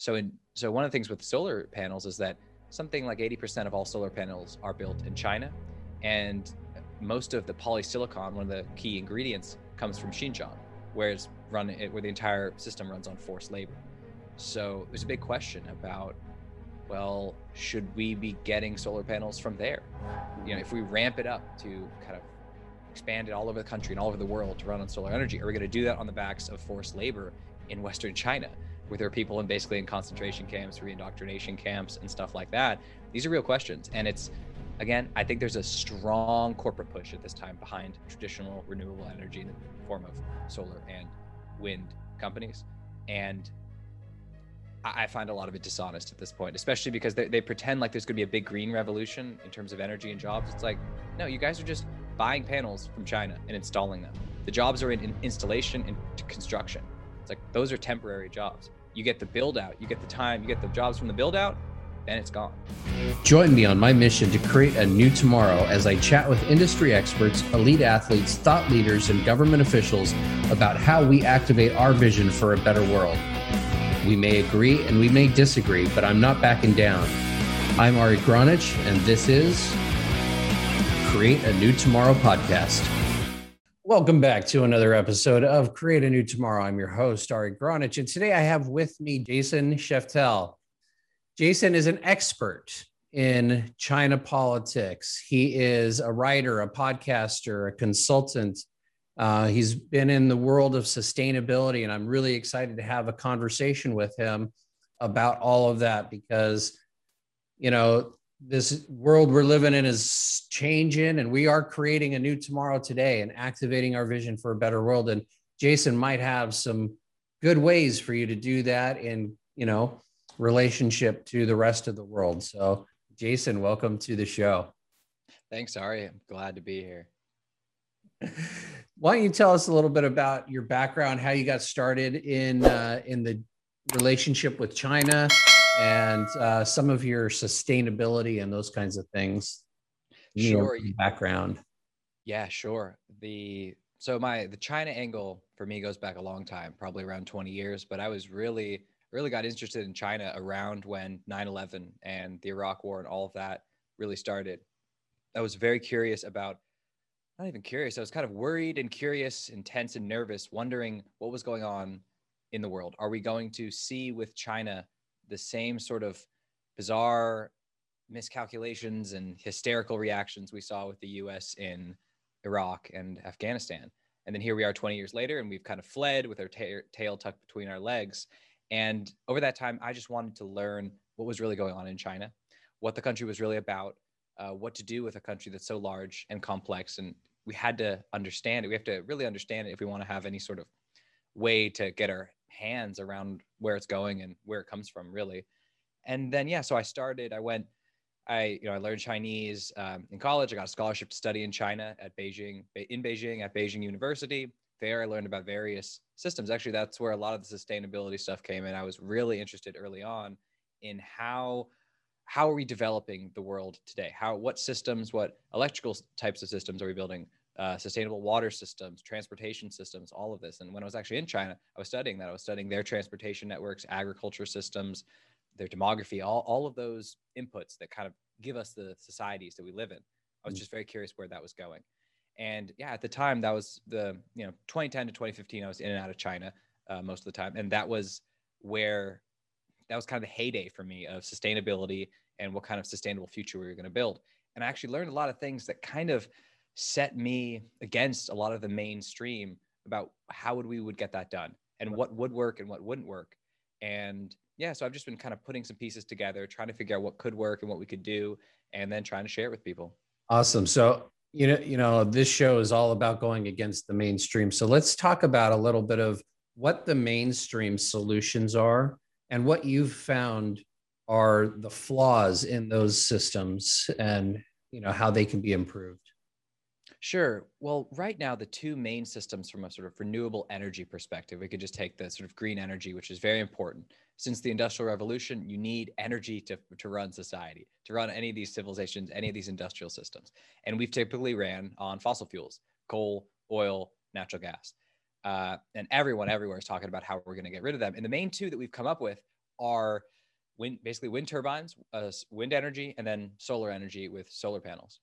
So in so one of the things with solar panels is that something like 80% of all solar panels are built in China, and most of the polysilicon, one of the key ingredients, comes from Xinjiang, where it's run where the entire system runs on forced labor. So there's a big question about, well, should we be getting solar panels from there? You know, if we ramp it up to kind of expand it all over the country and all over the world to run on solar energy, are we going to do that on the backs of forced labor in Western China? There are people and basically in concentration camps, re-indoctrination camps, and stuff like that. These are real questions, and it's again, I think there's a strong corporate push at this time behind traditional renewable energy in the form of solar and wind companies, and I find a lot of it dishonest at this point, especially because they, they pretend like there's going to be a big green revolution in terms of energy and jobs. It's like, no, you guys are just buying panels from China and installing them. The jobs are in, in installation and construction. It's like those are temporary jobs you get the build out, you get the time, you get the jobs from the build out, then it's gone. Join me on my mission to create a new tomorrow as I chat with industry experts, elite athletes, thought leaders, and government officials about how we activate our vision for a better world. We may agree and we may disagree, but I'm not backing down. I'm Ari Gronich, and this is Create a New Tomorrow podcast. Welcome back to another episode of Create a New Tomorrow. I'm your host, Ari Gronich, and today I have with me Jason Sheftel. Jason is an expert in China politics. He is a writer, a podcaster, a consultant. Uh, he's been in the world of sustainability, and I'm really excited to have a conversation with him about all of that because, you know, this world we're living in is changing and we are creating a new tomorrow today and activating our vision for a better world. And jason might have some good ways for you to do that in you know relationship to the rest of the world. So jason welcome to the show. Thanks ari. I'm glad to be here. Why don't you tell us a little bit about your background how you got started in uh, in the relationship with china and uh, some of your sustainability and those kinds of things. Sure. background. Yeah, sure. The so my the China angle for me goes back a long time, probably around 20 years. But I was really really got interested in China around when 9/11 and the Iraq War and all of that really started. I was very curious about not even curious. I was kind of worried and curious, intense and nervous, wondering what was going on in the world. Are we going to see with China the same sort of bizarre miscalculations and hysterical reactions we saw with the US in Iraq and Afghanistan. And then here we are 20 years later, and we've kind of fled with our ta- tail tucked between our legs. And over that time, I just wanted to learn what was really going on in China, what the country was really about, uh, what to do with a country that's so large and complex. And we had to understand it. We have to really understand it if we want to have any sort of way to get our hands around where it's going and where it comes from really. And then yeah so i started i went i you know i learned chinese um, in college. I got a scholarship to study in china at beijing in beijing at beijing university. There i learned about various systems. Actually that's where a lot of the sustainability stuff came in. I was really interested early on in how how are we developing the world today? How what systems what electrical types of systems are we building uh, sustainable water systems, transportation systems, all of this. And when I was actually in China, I was studying that. I was studying their transportation networks, agriculture systems, their demography, all, all of those inputs that kind of give us the societies that we live in. I was mm. just very curious where that was going. And yeah, at the time, that was the, you know, 2010 to 2015, I was in and out of China uh, most of the time. And that was where, that was kind of the heyday for me of sustainability and what kind of sustainable future we were going to build. And I actually learned a lot of things that kind of set me against a lot of the mainstream about how would we would get that done and what would work and what wouldn't work. And yeah so i've just been kind of putting some pieces together trying to figure out what could work and what we could do and then trying to share it with people. Awesome. So you know you know this show is all about going against the mainstream. So let's talk about a little bit of what the mainstream solutions are and what you've found are the flaws in those systems and you know how they can be improved Sure. Well, right now, the two main systems from a sort of renewable energy perspective, we could just take the sort of green energy, which is very important. Since the Industrial Revolution, you need energy to, to run society, to run any of these civilizations, any of these industrial systems. And we've typically ran on fossil fuels, coal, oil, natural gas. Uh, and everyone everywhere is talking about how we're going to get rid of them. And the main two that we've come up with are wind, basically wind turbines, uh, wind energy, and then solar energy with solar panels.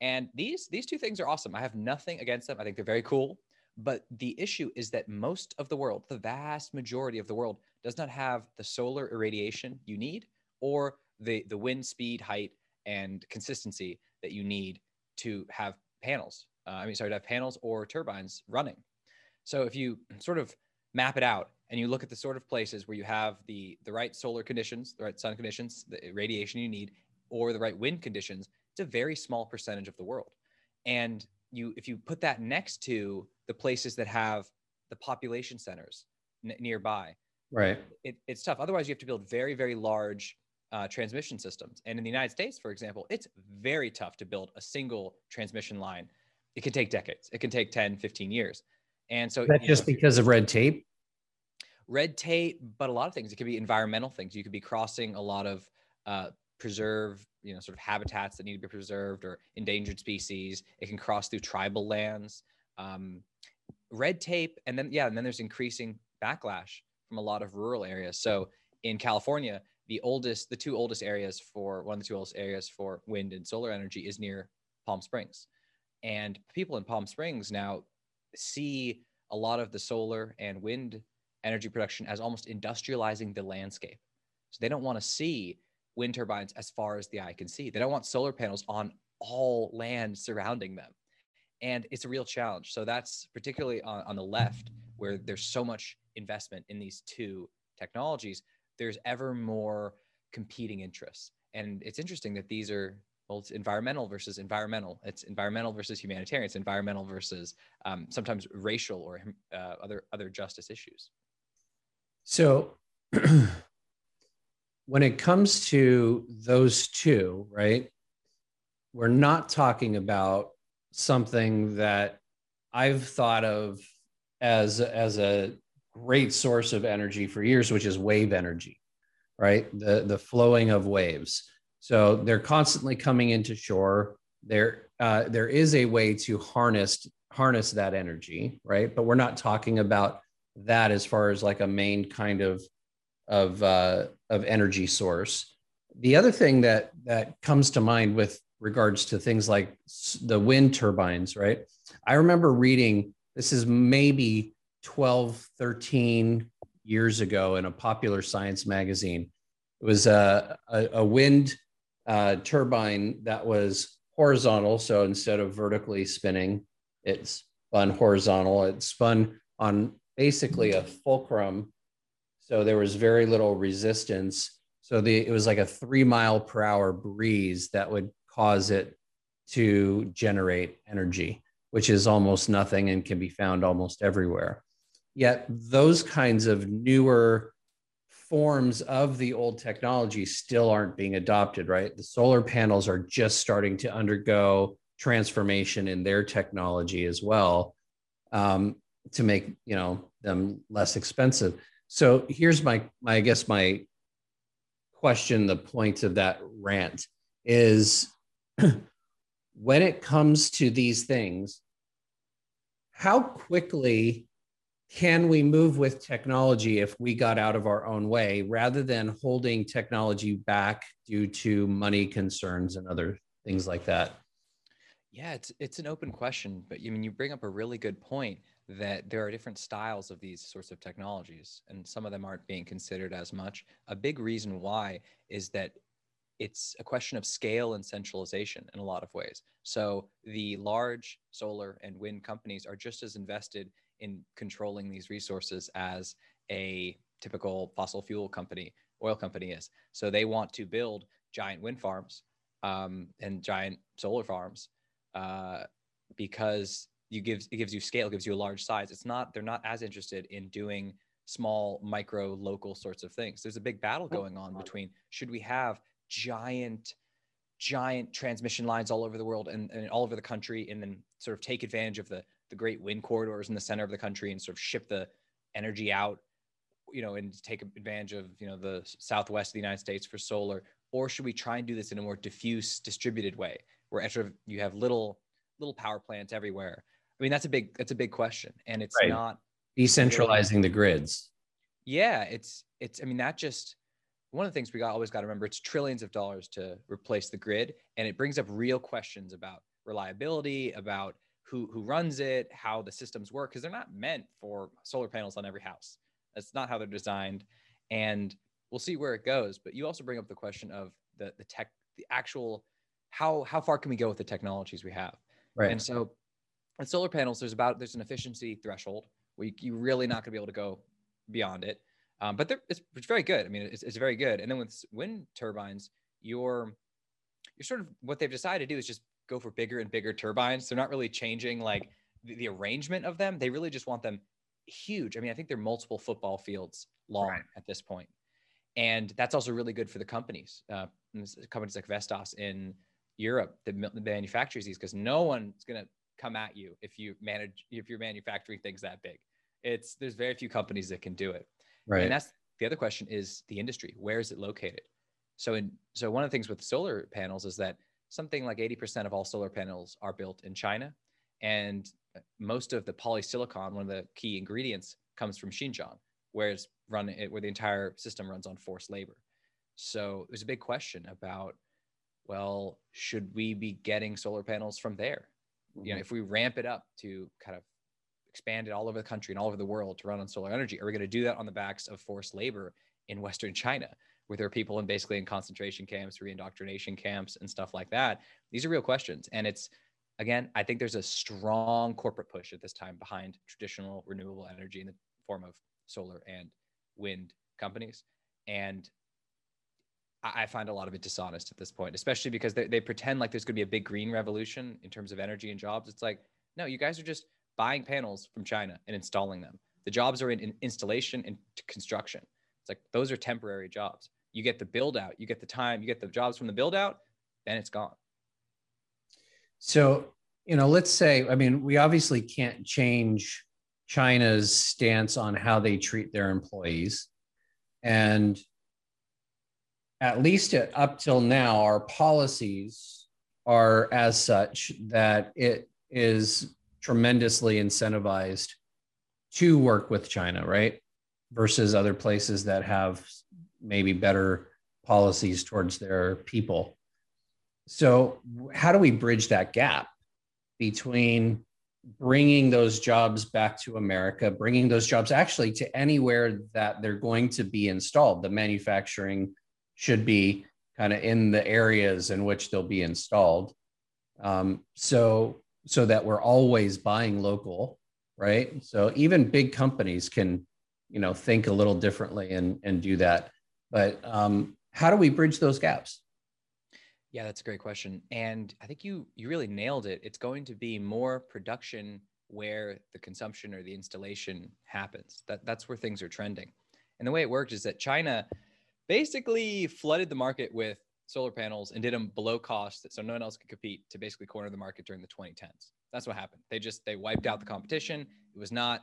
And these these two things are awesome. I have nothing against them. I think they're very cool. But the issue is that most of the world, the vast majority of the world, does not have the solar irradiation you need or the, the wind speed, height, and consistency that you need to have panels. Uh, I mean, sorry, to have panels or turbines running. So if you sort of map it out and you look at the sort of places where you have the, the right solar conditions, the right sun conditions, the radiation you need, or the right wind conditions, it's a very small percentage of the world. And you, if you put that next to the places that have the population centers n- nearby. Right. It, it's tough. Otherwise, you have to build very, very large uh, transmission systems. And in the United States, for example, it's very tough to build a single transmission line. It can take decades, it can take 10, 15 years. And so that's just know, because of red tape? Red tape, but a lot of things. It could be environmental things. You could be crossing a lot of uh, preserve, you know, sort of habitats that need to be preserved or endangered species. It can cross through tribal lands. Um, red tape and then yeah and then there's increasing backlash from a lot of rural areas so in california the oldest the two oldest areas for one of the two oldest areas for wind and solar energy is near palm springs and people in palm springs now see a lot of the solar and wind energy production as almost industrializing the landscape so they don't want to see wind turbines as far as the eye can see. They don't want solar panels on all land surrounding them. And it's a real challenge. So that's particularly on, on the left where there's so much investment in these two technologies there's ever more competing interests. And it's interesting that these are well it's environmental versus environmental. It's environmental versus humanitarian. It's environmental versus um, sometimes racial or uh, other other justice issues. So when it comes to those two right we're not talking about something that I've thought of as as a great source of energy for years, which is wave energy, right? The the flowing of waves. So they're constantly coming into shore. There uh, there is a way to harness harness that energy, right? But we're not talking about that as far as like a main kind of of uh, of energy source. The other thing that that comes to mind with regards to things like the wind turbines, right? I remember reading this is maybe 12, 13 years ago in a popular science magazine. It was a, a, a wind uh, turbine that was horizontal. So instead of vertically spinning, it spun horizontal. It spun on basically a fulcrum. So there was very little resistance. So the, it was like a three mile per hour breeze that would cause it to generate energy, which is almost nothing and can be found almost everywhere. Yet those kinds of newer forms of the old technology still aren't being adopted, right? The solar panels are just starting to undergo transformation in their technology as well um, to make you know them less expensive. So here's my, my I guess my question, the point of that rant is when it comes to these things, how quickly can we move with technology if we got out of our own way rather than holding technology back due to money concerns and other things like that? Yeah, it's it's an open question, but you I mean you bring up a really good point that there are different styles of these sorts of technologies and some of them aren't being considered as much. A big reason why is that it's a question of scale and centralization in a lot of ways. So the large solar and wind companies are just as invested in controlling these resources as a typical fossil fuel company, oil company is. So they want to build giant wind farms um, and giant solar farms uh, because you gives it gives you scale, gives you a large size. It's not they're not as interested in doing small micro local sorts of things. There's a big battle oh, going on between should we have giant giant transmission lines all over the world and, and all over the country and then sort of take advantage of the the great wind corridors in the center of the country and sort of ship the energy out you know and take advantage of you know the southwest of the united states for solar or should we try and do this in a more diffuse distributed way where sort of you have little little power plants everywhere i mean that's a big that's a big question and it's right. not decentralizing the grids. Yeah it's it's i mean that just one of the things we got always got to remember it's trillions of dollars to replace the grid and it brings up real questions about reliability about who who runs it how the systems work because they're not meant for solar panels on every house. That's not how they're designed and we'll see where it goes but you also bring up the question of the the tech the actual how how far can we go with the technologies we have? Right. And so with solar panels there's about there's an efficiency threshold where you, you're really not going to be able to go beyond it um, but it's, it's very good. I mean, it's, it's very good. And then with wind turbines, you're you're sort of what they've decided to do is just go for bigger and bigger turbines. They're not really changing like the, the arrangement of them. They really just want them huge. I mean, I think they're multiple football fields long right. at this point. And that's also really good for the companies, uh, companies like Vestas in Europe that manufactures these, because no one's going to come at you if you manage if you're manufacturing things that big. It's there's very few companies that can do it. Right. And that's the other question is the industry. Where is it located? So in so one of the things with solar panels is that something like 80% of all solar panels are built in China. And most of the polysilicon, one of the key ingredients, comes from Xinjiang, where it's run where the entire system runs on forced labor. So there's a big question about, well, should we be getting solar panels from there? You know, mm-hmm. if we ramp it up to kind of expand it all over the country and all over the world to run on solar energy? Are we going to do that on the backs of forced labor in Western China, where there are people in basically in concentration camps, re-indoctrination camps, and stuff like that? These are real questions, and it's again, I think there's a strong corporate push at this time behind traditional renewable energy in the form of solar and wind companies, and I find a lot of it dishonest at this point, especially because they, they pretend like there's going to be a big green revolution in terms of energy and jobs. It's like, no, you guys are just buying panels from China and installing them. The jobs are in, in installation and construction. It's like those are temporary jobs. You get the build out, you get the time, you get the jobs from the build out, then it's gone. So, you know, let's say, I mean, we obviously can't change China's stance on how they treat their employees. And at least up till now, our policies are as such that it is tremendously incentivized to work with China, right? Versus other places that have maybe better policies towards their people. So, how do we bridge that gap between bringing those jobs back to America, bringing those jobs actually to anywhere that they're going to be installed? The manufacturing should be kind of in the areas in which they'll be installed. Um, so, so that we're always buying local, right? So even big companies can, you know, think a little differently and and do that. But um, how do we bridge those gaps? Yeah, that's a great question, and I think you you really nailed it. It's going to be more production where the consumption or the installation happens. That that's where things are trending. And the way it worked is that China basically flooded the market with solar panels and did them below cost so no one else could compete to basically corner the market during the 2010s. That's what happened. They just they wiped out the competition. It was not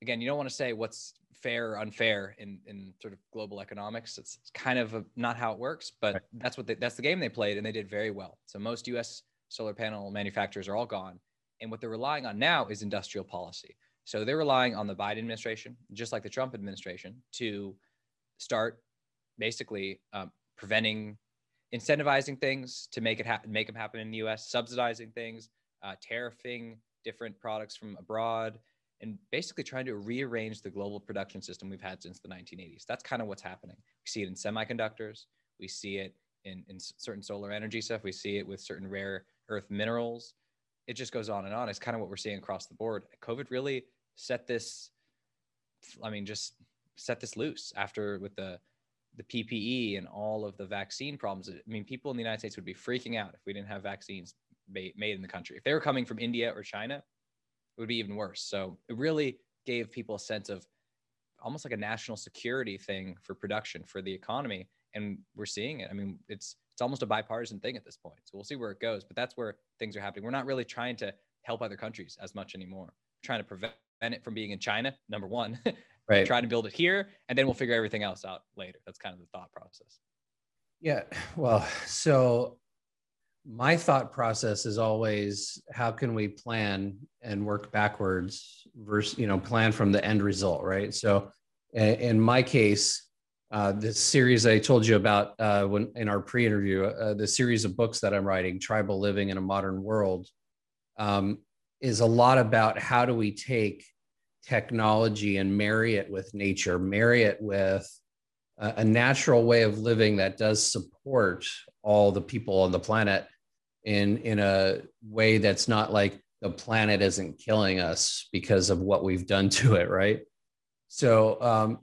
again, you don't want to say what's fair or unfair in in sort of global economics. It's, it's kind of a, not how it works, but right. that's what they, that's the game they played and they did very well. So most US solar panel manufacturers are all gone. And what they're relying on now is industrial policy. So they're relying on the Biden administration, just like the Trump administration, to start basically um, preventing incentivizing things to make it happen make them happen in the us subsidizing things uh, tariffing different products from abroad and basically trying to rearrange the global production system we've had since the 1980s that's kind of what's happening. We see it in semiconductors. We see it in, in certain solar energy stuff. We see it with certain rare earth minerals. It just goes on and on. It's kind of what we're seeing across the board. Covid really set this i mean just set this loose after with the the PPE and all of the vaccine problems. I mean, people in the United States would be freaking out if we didn't have vaccines made in the country. If they were coming from India or China, it would be even worse. So it really gave people a sense of almost like a national security thing for production for the economy. And we're seeing it. I mean, it's it's almost a bipartisan thing at this point. So we'll see where it goes. But that's where things are happening. We're not really trying to help other countries as much anymore. We're trying to prevent it from being in China, number one, right. try to build it here and then we'll figure everything else out later. That's kind of the thought process. Yeah well so my thought process is always how can we plan and work backwards versus you know plan from the end result right? So in my case uh, the series I told you about uh, when in our pre-interview, uh, the series of books that I'm writing, "Tribal Living in a Modern World," um, is a lot about how do we take technology and marry it with nature, marry it with a, a natural way of living that does support all the people on the planet in in a way that's not like the planet isn't killing us because of what we've done to it, right? So um,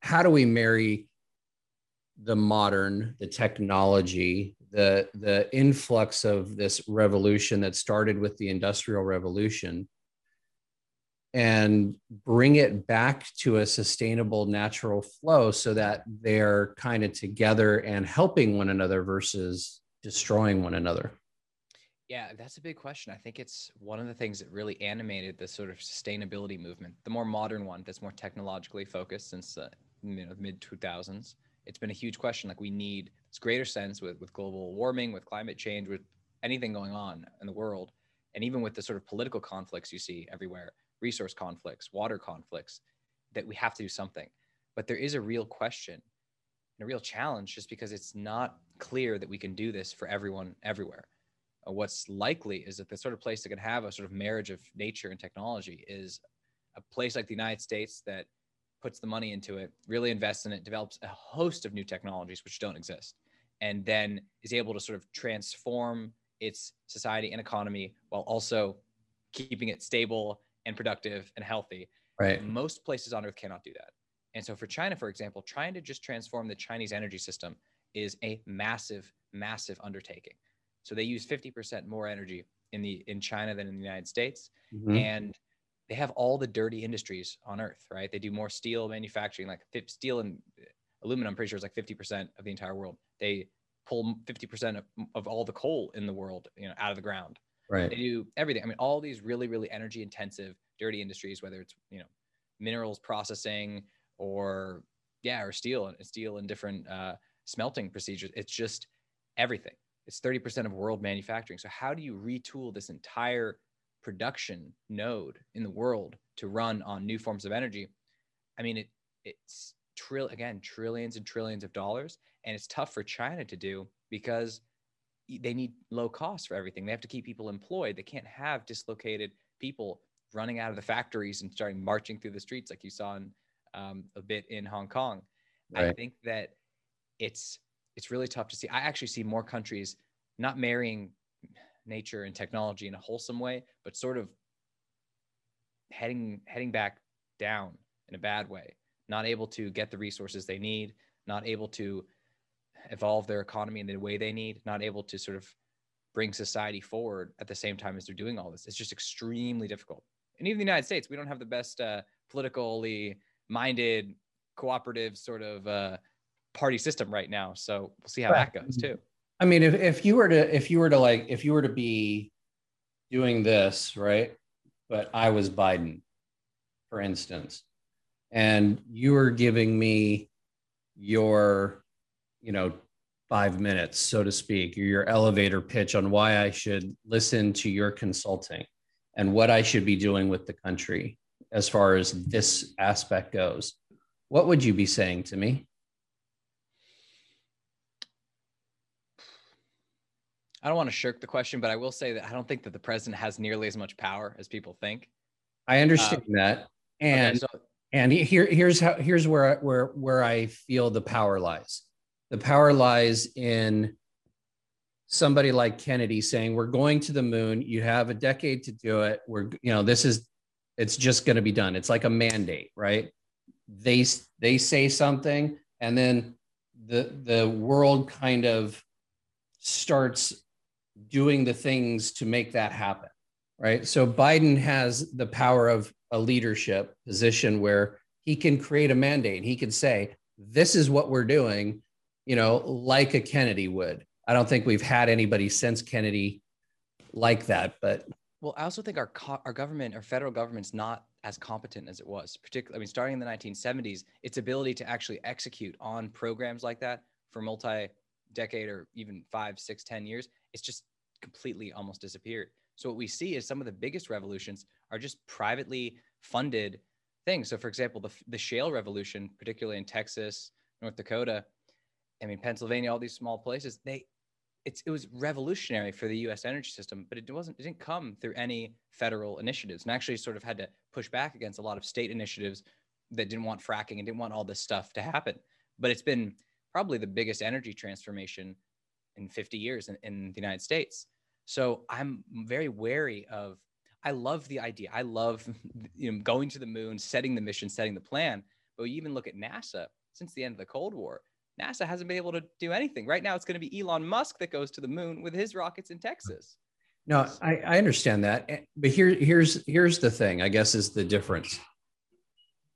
how do we marry the modern, the technology, the the influx of this revolution that started with the industrial revolution and bring it back to a sustainable natural flow so that they're kind of together and helping one another versus destroying one another. Yeah that's a big question. I think it's one of the things that really animated the sort of sustainability movement the more modern one that's more technologically focused since the you know, mid 2000s it's been a huge question. Like we need this greater sense with with global warming with climate change with anything going on in the world. And even with the sort of political conflicts you see everywhere resource conflicts, water conflicts, that we have to do something. But there is a real question and a real challenge just because it's not clear that we can do this for everyone everywhere. Uh, what's likely is that the sort of place that can have a sort of marriage of nature and technology is a place like the United States that puts the money into it, really invests in it, develops a host of new technologies which don't exist, and then is able to sort of transform its society and economy while also keeping it stable and productive and healthy. Right. Most places on earth cannot do that. And so for China, for example, trying to just transform the Chinese energy system is a massive, massive undertaking. So they use 50% more energy in the in China than in the United States. Mm-hmm. And they have all the dirty industries on earth, right? They do more steel manufacturing, like steel and aluminum, I'm pretty sure is like 50% of the entire world. They pull 50% of, of all the coal in the world, you know, out of the ground. Right. They do everything. I mean, all these really, really energy intensive, dirty industries, whether it's, you know, minerals processing or yeah, or steel and steel and different uh, smelting procedures. It's just everything. It's 30% of world manufacturing. So how do you retool this entire production node in the world to run on new forms of energy? I mean, it it's trill again, trillions and trillions of dollars. And it's tough for China to do because they need low costs for everything. They have to keep people employed. They can't have dislocated people running out of the factories and starting marching through the streets like you saw in um, a bit in Hong Kong. Right. I think that it's it's really tough to see. I actually see more countries not marrying nature and technology in a wholesome way, but sort of heading heading back down in a bad way, not able to get the resources they need, not able to evolve their economy in the way they need, not able to sort of bring society forward at the same time as they're doing all this. It's just extremely difficult. And even the United States, we don't have the best uh, politically minded, cooperative sort of uh, party system right now. So we'll see how right. that goes too. I mean, if, if you were to, if you were to like, if you were to be doing this, right? But I was Biden, for instance, and you were giving me your you know, five minutes, so to speak, your elevator pitch on why I should listen to your consulting and what I should be doing with the country as far as this aspect goes, what would you be saying to me? I don't want to shirk the question, but I will say that I don't think that the president has nearly as much power as people think. I understand um, that, and okay, so- and here here's how here's where where where I feel the power lies the power lies in somebody like Kennedy saying, "We're going to the moon. You have a decade to do it. We're, you know, this is, it's just going to be done. It's like a mandate, right? They they say something, and then the the world kind of starts doing the things to make that happen, right? So Biden has the power of a leadership position where he can create a mandate. He can say, "This is what we're doing." You know, like a Kennedy would. I don't think we've had anybody since Kennedy like that, but well, I also think our our government, our federal government's not as competent as it was. Particularly, I mean, starting in the 1970s, its ability to actually execute on programs like that for multi-decade or even five, six, ten years, it's just completely almost disappeared. So what we see is some of the biggest revolutions are just privately funded things. So, for example, the the shale revolution, particularly in Texas, North Dakota, I mean, Pennsylvania, all these small places, they, it's, it was revolutionary for the U.S. energy system, but it wasn't, it didn't come through any federal initiatives, and actually sort of had to push back against a lot of state initiatives that didn't want fracking and didn't want all this stuff to happen. But it's been probably the biggest energy transformation in 50 years in, in the United States. So I'm very wary of. I love the idea. I love you know, going to the moon, setting the mission, setting the plan. But you even look at NASA since the end of the Cold War. NASA hasn't been able to do anything. Right now, it's going to be Elon Musk that goes to the moon with his rockets in Texas. No, I, I understand that, eh, but here, here's here's the thing. I guess is the difference.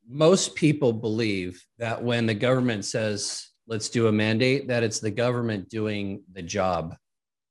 Most people believe that when the government says let's do a mandate, that it's the government doing the job,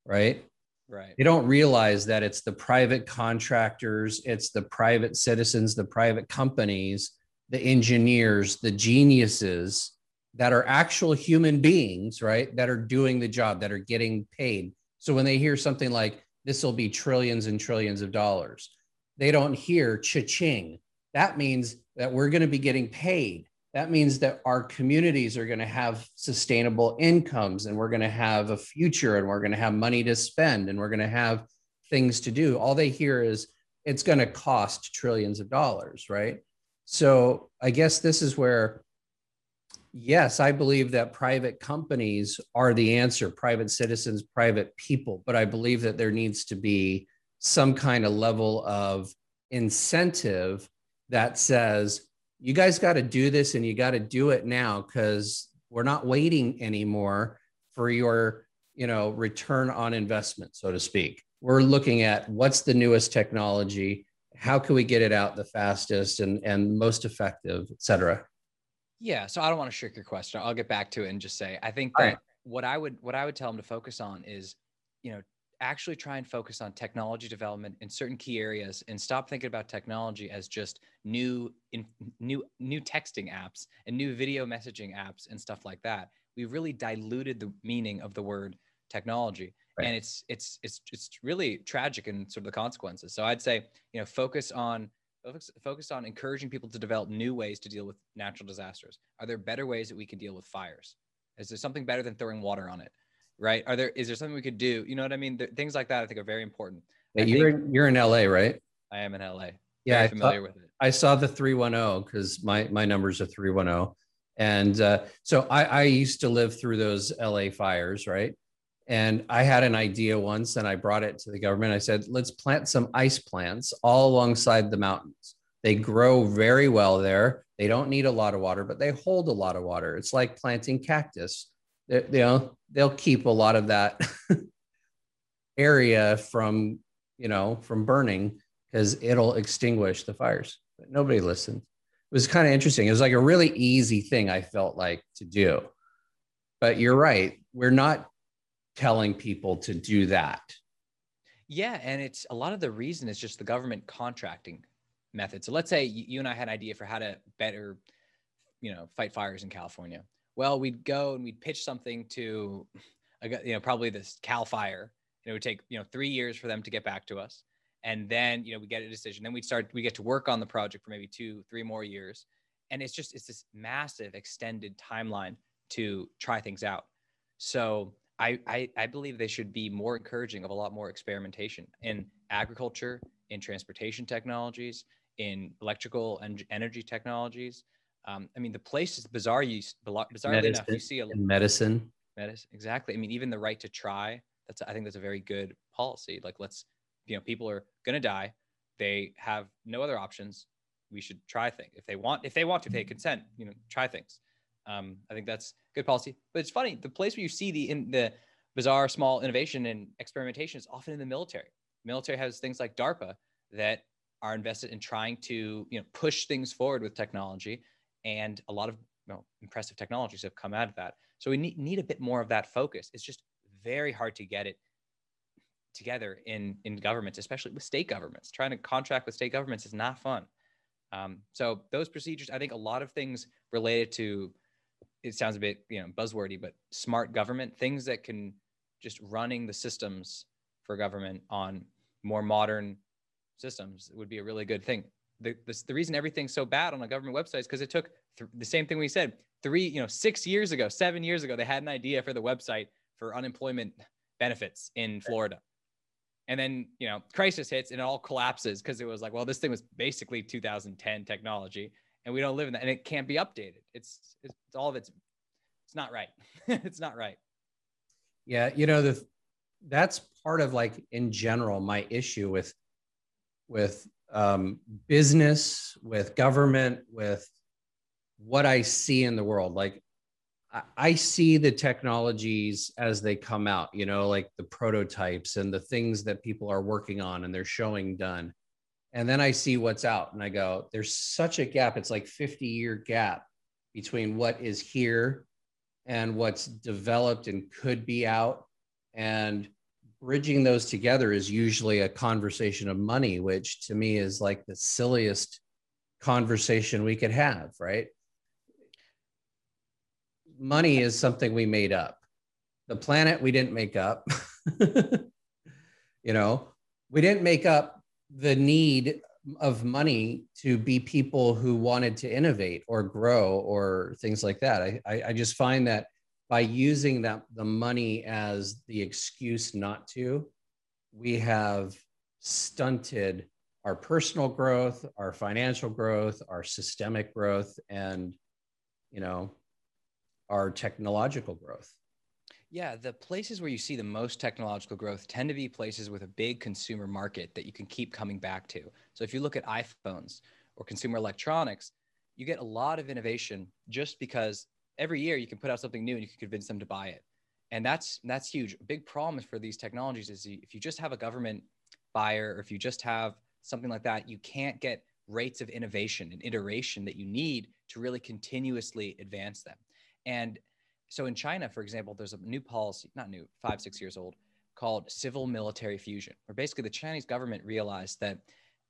right? Right. They don't realize that it's the private contractors, it's the private citizens, the private companies, the engineers, the geniuses that are actual human beings, right? That are doing the job, that are getting paid. So when they hear something like this will be trillions and trillions of dollars, they don't hear cha-ching. That means that we're going to be getting paid. That means that our communities are going to have sustainable incomes and we're going to have a future and we're going to have money to spend and we're going to have things to do. All they hear is it's going to cost trillions of dollars, right? So I guess this is where yes, I believe that private companies are the answer, private citizens, private people, but I believe that there needs to be some kind of level of incentive that says, you guys got to do this and you got to do it now because we're not waiting anymore for your you know return on investment so to speak. We're looking at what's the newest technology how can we get it out the fastest and and most effective et cetera yeah, so I don't want to shirk your question. I'll get back to it and just say I think that right. what I would what I would tell them to focus on is, you know, actually try and focus on technology development in certain key areas and stop thinking about technology as just new in, new new texting apps and new video messaging apps and stuff like that. We've really diluted the meaning of the word technology. Right. And it's it's it's it's really tragic in sort of the consequences. So I'd say, you know, focus on focus, focused on encouraging people to develop new ways to deal with natural disasters. Are there better ways that we can deal with fires? Is there something better than throwing water on it? Right? Are there is there something we could do? You know what I mean? things like that I think are very important. Yeah, you're in, you're in LA, right? I am in LA. Yeah, very familiar saw, with it. I saw the 310 because my my numbers are 310. And uh, so I, I used to live through those LA fires, right? And I had an idea once and I brought it to the government. I said, let's plant some ice plants all alongside the mountains. They grow very well there. They don't need a lot of water, but they hold a lot of water. It's like planting cactus. They, you uh, know, they'll keep a lot of that area from, you know, from burning because it'll extinguish the fires. But nobody listened. It was kind of interesting. It was like a really easy thing I felt like to do. But you're right. We're not telling people to do that. Yeah, and it's a lot of the reason is just the government contracting method. So let's say you and I had an idea for how to better, you know, fight fires in California. Well, we'd go and we'd pitch something to, you know, probably this Cal Fire. And it would take you know three years for them to get back to us, and then you know we get a decision. Then we'd start. We get to work on the project for maybe two, three more years, and it's just it's this massive extended timeline to try things out. So I, I, I believe they should be more encouraging of a lot more experimentation in agriculture, in transportation technologies, in electrical and energy technologies. Um, I mean, the place is bizarre. You bizarrely medicine, enough, you see a medicine. Medicine, exactly. I mean, even the right to try. That's I think that's a very good policy. Like, let's you know, people are gonna die. They have no other options. We should try things if they want. If they want to, if they consent, you know, try things. Um, I think that's good policy. But it's funny, the place where you see the in the bizarre small innovation and experimentation is often in the military. Military has things like DARPA that are invested in trying to you know push things forward with technology, and a lot of you know, impressive technologies have come out of that. So we need, need a bit more of that focus. It's just very hard to get it together in in governments, especially with state governments. Trying to contract with state governments is not fun. Um, so those procedures, I think, a lot of things related to it sounds a bit you know buzzwordy but smart government things that can just running the systems for government on more modern systems would be a really good thing. The, the, the reason everything's so bad on a government website is because it took th- the same thing we said three, you know, six years ago, seven years ago, they had an idea for the website for unemployment benefits in Florida. And then, you know, crisis hits and it all collapses because it was like, well, this thing was basically 2010 technology and we don't live in that and it can't be updated. It's, it's it's all of it's, it's not right. it's not right. Yeah. You know, the, that's part of like in general, my issue with, with um, business, with government, with what I see in the world. Like I see the technologies as they come out, you know, like the prototypes and the things that people are working on and they're showing done. And then I see what's out and I go, there's such a gap. It's like 50 year gap between what is here and what's developed and could be out. And bridging those together is usually a conversation of money, which to me is like the silliest conversation we could have, right? money is something we made up. The planet we didn't make up. you know, we didn't make up the need of money to be people who wanted to innovate or grow or things like that. I, I, I just find that by using that the money as the excuse not to, we have stunted our personal growth, our financial growth, our systemic growth, and you know our technological growth. Yeah, the places where you see the most technological growth tend to be places with a big consumer market that you can keep coming back to. So if you look at iPhones or consumer electronics, you get a lot of innovation just because every year you can put out something new and you can convince them to buy it. And that's that's huge. A big problem for these technologies is if you just have a government buyer or if you just have something like that, you can't get rates of innovation and iteration that you need to really continuously advance them. And so in China, for example, there's a new policy, not new, five, six years old, called civil military fusion, where basically the Chinese government realized that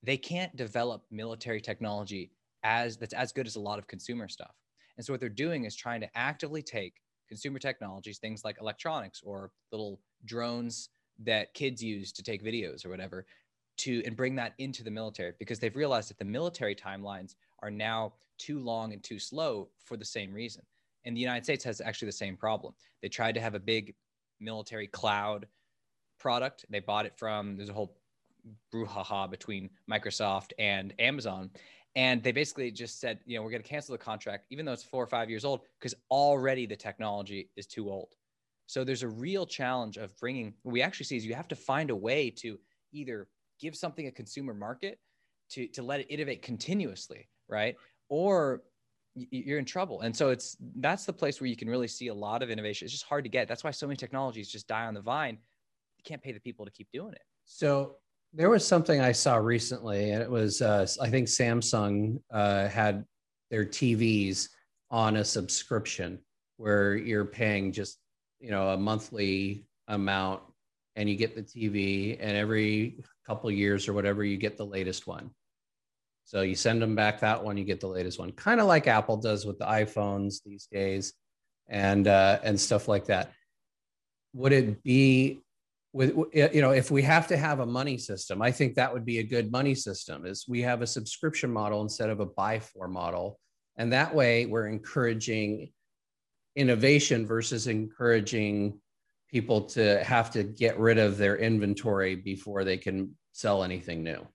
they can't develop military technology as that's as good as a lot of consumer stuff. And so what they're doing is trying to actively take consumer technologies, things like electronics or little drones that kids use to take videos or whatever, to and bring that into the military because they've realized that the military timelines are now too long and too slow for the same reason. And the United States has actually the same problem. They tried to have a big military cloud product. They bought it from, there's a whole brouhaha between Microsoft and Amazon. And they basically just said, you know, we're going to cancel the contract, even though it's four or five years old, because already the technology is too old. So there's a real challenge of bringing, what we actually see is you have to find a way to either give something a consumer market to, to let it innovate continuously, right? Or you're in trouble. And so it's that's the place where you can really see a lot of innovation. It's just hard to get. That's why so many technologies just die on the vine. You can't pay the people to keep doing it. So there was something I saw recently, and it was uh, I think Samsung uh, had their TVs on a subscription where you're paying just you know a monthly amount and you get the TV and every couple years or whatever you get the latest one. So you send them back that one, you get the latest one, kind of like Apple does with the iPhones these days, and uh, and stuff like that. Would it be with you know if we have to have a money system? I think that would be a good money system. Is we have a subscription model instead of a buy for model, and that way we're encouraging innovation versus encouraging people to have to get rid of their inventory before they can sell anything new.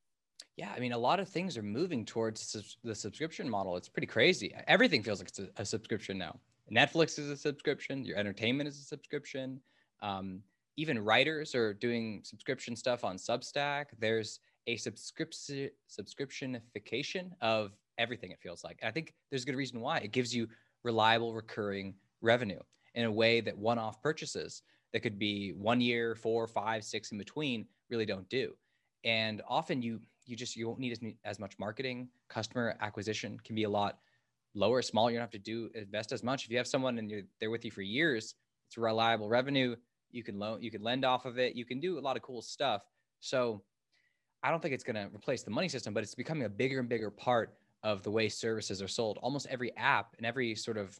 Yeah, I mean, a lot of things are moving towards the subscription model. It's pretty crazy. Everything feels like it's a, a subscription now. Netflix is a subscription. Your entertainment is a subscription. Um, even writers are doing subscription stuff on Substack. There's a subscription subscriptionification of everything. It feels like. And I think there's a good reason why. It gives you reliable, recurring revenue in a way that one-off purchases that could be one year, four, five, six in between really don't do. And often you you just you won't need as, as much marketing. Customer acquisition can be a lot lower smaller you don't have to do invest as much. If you have someone and you're they're with you for years it's reliable revenue. You can loan you can lend off of it. You can do a lot of cool stuff. So i don't think it's going to replace the money system but it's becoming a bigger and bigger part of the way services are sold. Almost every app and every sort of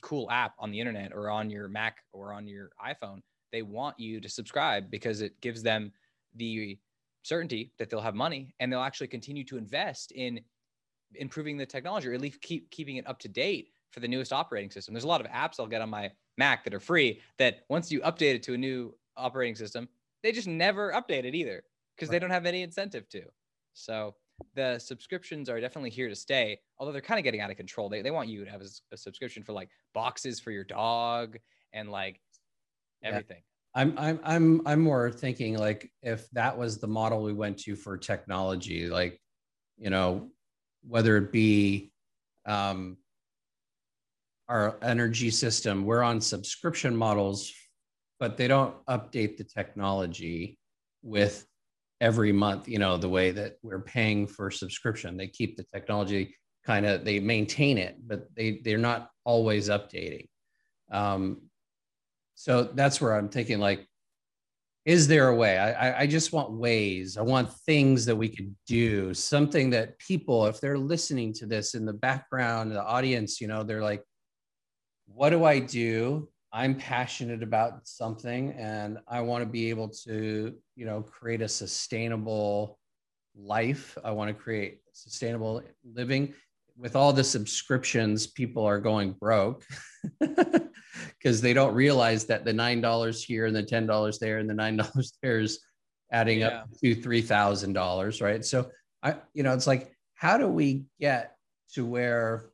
cool app on the internet or on your mac or on your iphone they want you to subscribe because it gives them the certainty that they'll have money and they'll actually continue to invest in improving the technology or at least keep keeping it up to date for the newest operating system. There's a lot of apps I'll get on my Mac that are free that once you update it to a new operating system, they just never update it either because right. they don't have any incentive to. So the subscriptions are definitely here to stay, although they're kind of getting out of control. They, they want you to have a, a subscription for like boxes for your dog and like everything. I'm I'm I'm I'm more thinking like if that was the model we went to for technology, like you know, whether it be um, our energy system, we're on subscription models, but they don't update the technology with every month, you know, the way that we're paying for subscription. They keep the technology kind of, they maintain it, but they, they're not always updating. Um, so that's where I'm thinking like, is there a way? I, I just want ways. I want things that we could do, something that people, if they're listening to this in the background, the audience, you know, they're like, what do I do I'm passionate about something and I want to be able to, you know, create a sustainable life. I want to create sustainable living. With all the subscriptions, people are going broke because they don't realize that the $9 here and the $10 there and the $9 there is adding yeah. up to $3,000, right? So I, you know, it's like, how do we get to where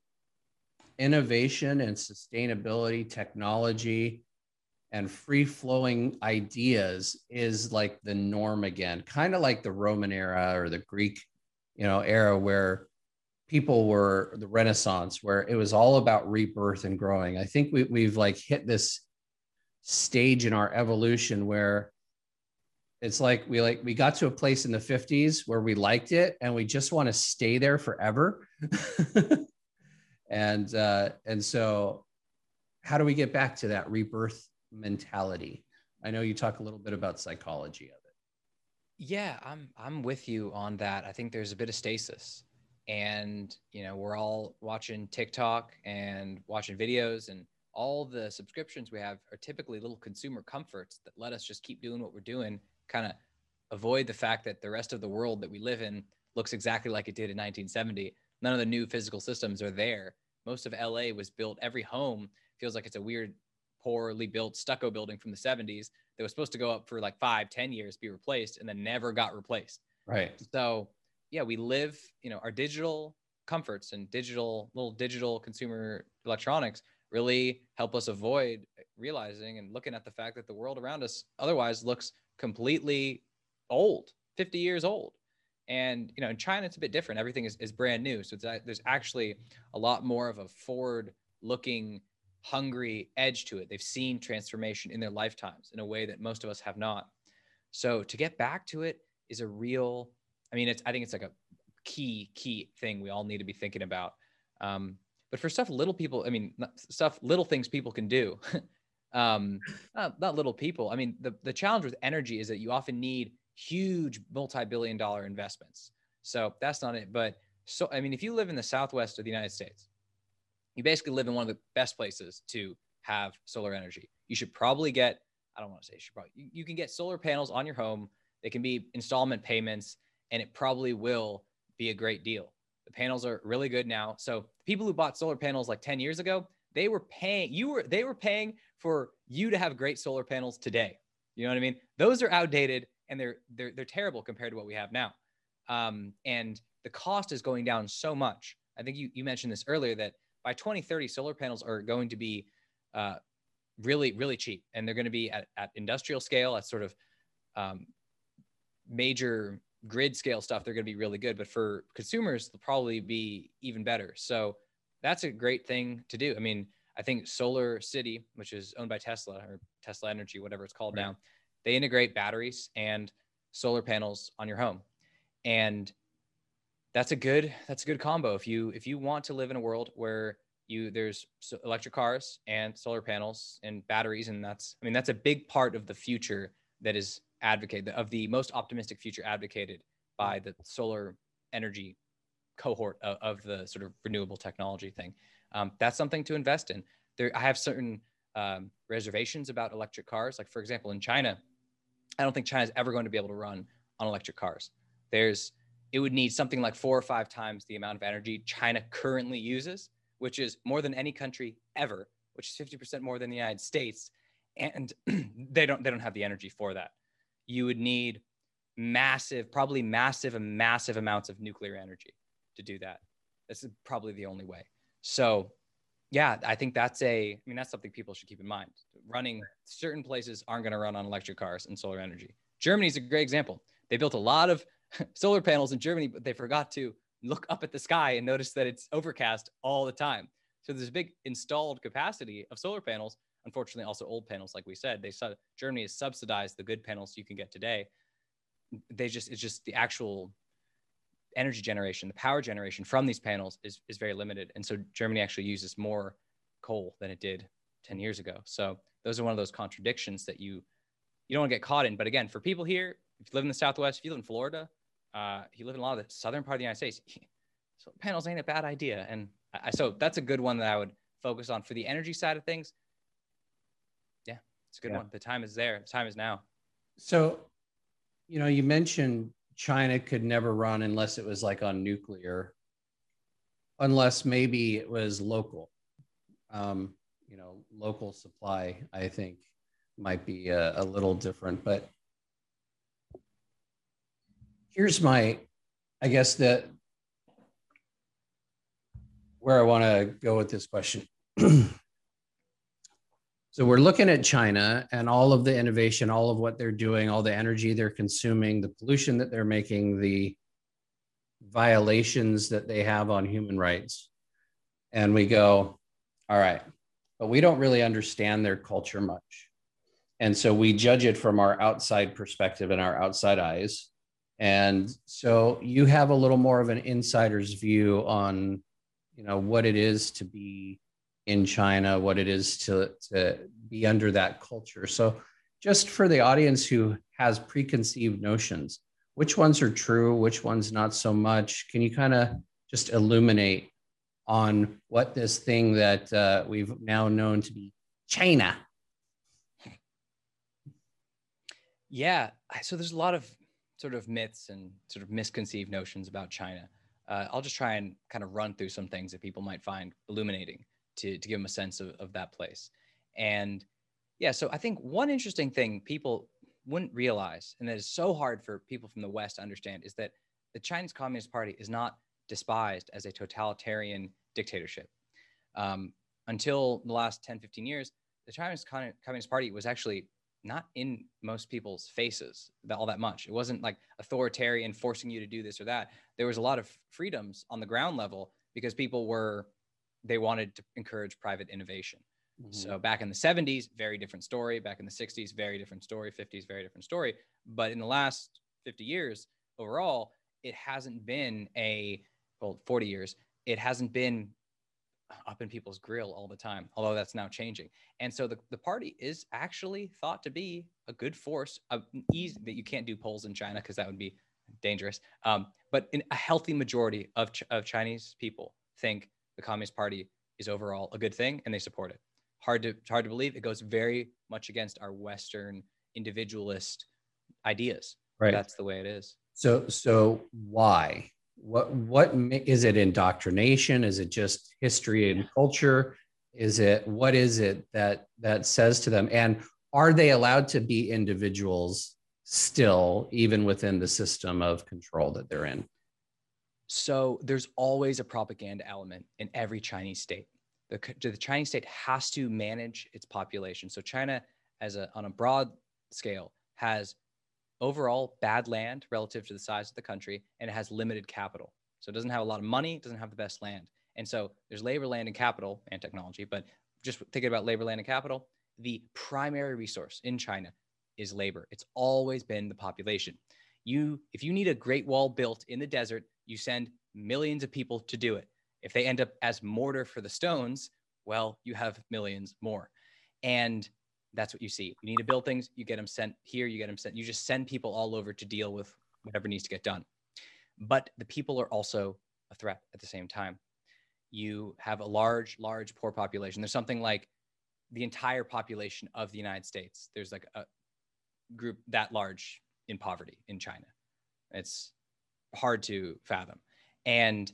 innovation and sustainability technology and free flowing ideas is like the norm again kind of like the roman era or the greek you know era where people were the renaissance where it was all about rebirth and growing. I think we, we've like hit this stage in our evolution where it's like we like we got to a place in the 50s where we liked it and we just want to stay there forever. And uh, and so how do we get back to that rebirth mentality? I know you talk a little bit about psychology of it. Yeah i'm i'm with you on that. I think there's a bit of stasis and you know we're all watching tiktok and watching videos and all the subscriptions we have are typically little consumer comforts that let us just keep doing what we're doing kind of avoid the fact that the rest of the world that we live in looks exactly like it did in 1970 none of the new physical systems are there most of LA was built. Every home feels like it's a weird, poorly built stucco building from the 70s that was supposed to go up for like five, 10 years, be replaced, and then never got replaced. Right. So, yeah, we live, you know, our digital comforts and digital, little digital consumer electronics really help us avoid realizing and looking at the fact that the world around us otherwise looks completely old, 50 years old. And you know, in China, it's a bit different. Everything is, is brand new, so uh, there's actually a lot more of a forward-looking, hungry edge to it. They've seen transformation in their lifetimes in a way that most of us have not. So to get back to it is a real. I mean, it's I think it's like a key key thing we all need to be thinking about. Um, but for stuff little people, I mean, stuff little things people can do. um, not, not little people. I mean, the the challenge with energy is that you often need huge multi-billion dollar investments. So that's not it. But so I mean, if you live in the southwest of the United States, you basically live in one of the best places to have solar energy. You should probably get, I don't want to say you should probably, you, you can get solar panels on your home. They can be installment payments, and it probably will be a great deal. The panels are really good now. So people who bought solar panels like 10 years ago, they were paying, you were, they were paying for you to have great solar panels today. You know what I mean? Those are outdated and they're they're they're terrible compared to what we have now. Um, and the cost is going down so much. I think you you mentioned this earlier that by 2030, solar panels are going to be uh, really really cheap, and they're going to be at, at industrial scale, at sort of um, major grid scale stuff. They're going to be really good, but for consumers, they'll probably be even better. So that's a great thing to do. I mean, I think SolarCity, which is owned by Tesla or Tesla Energy, whatever it's called right. now, they integrate batteries and solar panels on your home and that's a good that's a good combo if you if you want to live in a world where you there's electric cars and solar panels and batteries and that's i mean that's a big part of the future that is advocated of the most optimistic future advocated by the solar energy cohort of, of the sort of renewable technology thing um, that's something to invest in there i have certain um, reservations about electric cars like for example in china I don't think China's ever going to be able to run on electric cars. There's it would need something like four or five times the amount of energy China currently uses, which is more than any country ever, which is 50% more than the United States. And they don't they don't have the energy for that. You would need massive, probably massive and massive amounts of nuclear energy to do that. This is probably the only way. So yeah, I think that's a, I mean, that's something people should keep in mind. Running certain places aren't going to run on electric cars and solar energy. Germany is a great example. They built a lot of solar panels in Germany, but they forgot to look up at the sky and notice that it's overcast all the time. So there's a big installed capacity of solar panels. Unfortunately, also old panels, like we said, they saw Germany has subsidized the good panels you can get today. They just, it's just the actual energy generation, the power generation from these panels is, is very limited. And so Germany actually uses more coal than it did 10 years ago. So those are one of those contradictions that you, you don't want to get caught in. But again, for people here, if you live in the Southwest, if you live in Florida, uh, if you live in a lot of the southern part of the United States, so panels ain't a bad idea. And I, so that's a good one that I would focus on for the energy side of things. It's a good yeah. one. The time is there. The time is now. So, you know, you mentioned China could never run unless it was like on nuclear, unless maybe it was local. Um, you know, local supply, I think, might be a, a little different. But here's my, I guess that where I want to go with this question. So we're looking at China and all of the innovation, all of what they're doing, all the energy they're consuming, the pollution that they're making, the violations that they have on human rights. And we go, all right, but we don't really understand their culture much. And so we judge it from our outside perspective and our outside eyes. And so you have a little more of an insider's view on, you know, what it is to be in China, what it is to, to be under that culture. So, just for the audience who has preconceived notions, which ones are true, which ones not so much? Can you kind of just illuminate on what this thing that uh, we've now known to be China? Yeah. So, there's a lot of sort of myths and sort of misconceived notions about China. Uh, I'll just try and kind of run through some things that people might find illuminating to, to give them a sense of, of that place. And yeah, so I think one interesting thing people wouldn't realize, and that is so hard for people from the West to understand, is that the Chinese Communist Party is not despised as a totalitarian dictatorship. Um, until the last 10, 15 years, the Chinese Communist Party was actually not in most people's faces all that much. It wasn't like authoritarian forcing you to do this or that. There was a lot of freedoms on the ground level because people were they wanted to encourage private innovation. Mm-hmm. So back in the 70s, very different story. Back in the 60s, very different story. 50s, very different story. But in the last 50 years overall, it hasn't been a well, 40 years, it hasn't been up in people's grill all the time, although that's now changing. And so the, the party is actually thought to be a good force, a easy that you can't do polls in China because that would be dangerous. Um, but in a healthy majority of, of Chinese people think the Communist Party is overall a good thing and they support it. Hard to hard to believe. It goes very much against our Western individualist ideas. Right. That's the way it is. So so why? What what is it indoctrination? Is it just history and culture? Is it what is it that that says to them? And are they allowed to be individuals still, even within the system of control that they're in? So there's always a propaganda element in every Chinese state. The, the Chinese state has to manage its population. So China, as a on a broad scale, has overall bad land relative to the size of the country, and it has limited capital. So it doesn't have a lot of money, doesn't have the best land. And so there's labor, land, and capital and technology. But just thinking about labor, land, and capital, the primary resource in China is labor. It's always been the population. You, if you need a great wall built in the desert, you send millions of people to do it. If they end up as mortar for the stones, well, you have millions more. And that's what you see. You need to build things, you get them sent here, you get them sent, you just send people all over to deal with whatever needs to get done. But the people are also a threat at the same time. You have a large, large poor population. There's something like the entire population of the United States. There's like a group that large in poverty in China. It's hard to fathom. And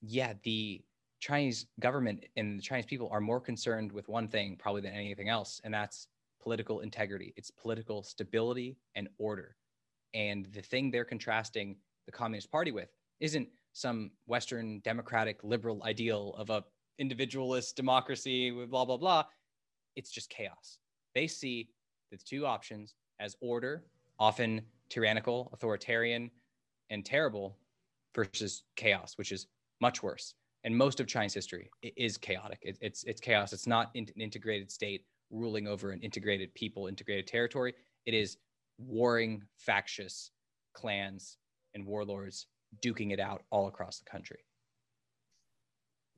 yeah, the Chinese government and the Chinese people are more concerned with one thing probably than anything else, and that's political integrity. It's political stability and order. And the thing they're contrasting the Communist Party with isn't some Western democratic liberal ideal of a individualist democracy with blah blah blah. It's just chaos. They see the two options as order, often tyrannical, authoritarian, and terrible, versus chaos, which is much worse. And most of China's history is chaotic. It, it's it's chaos. It's not an integrated state ruling over an integrated people, integrated territory. It is warring, factious clans and warlords duking it out all across the country.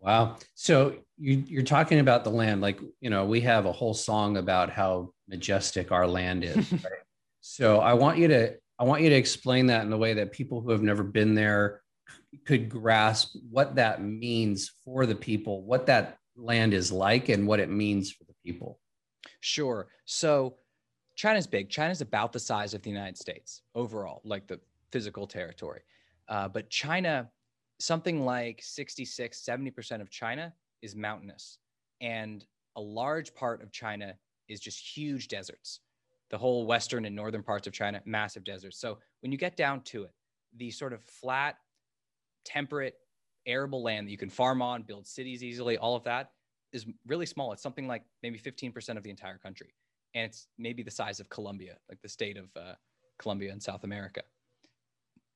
Wow. So you, you're talking about the land, like, you know, we have a whole song about how majestic our land is. Right? So I want you to, I want you to explain that in the way that people who have never been there could grasp what that means for the people, what that land is like and what it means for the people. Sure. So China's big. China's about the size of the United States overall, like the physical territory. Uh, but China, something like 66, 70% of China is mountainous. And a large part of China is just huge deserts. The whole western and northern parts of China, massive deserts. So when you get down to it, the sort of flat, temperate, arable land that you can farm on, build cities easily, all of that is really small. It's something like maybe 15% of the entire country. And it's maybe the size of Colombia, like the state of uh, Colombia in South America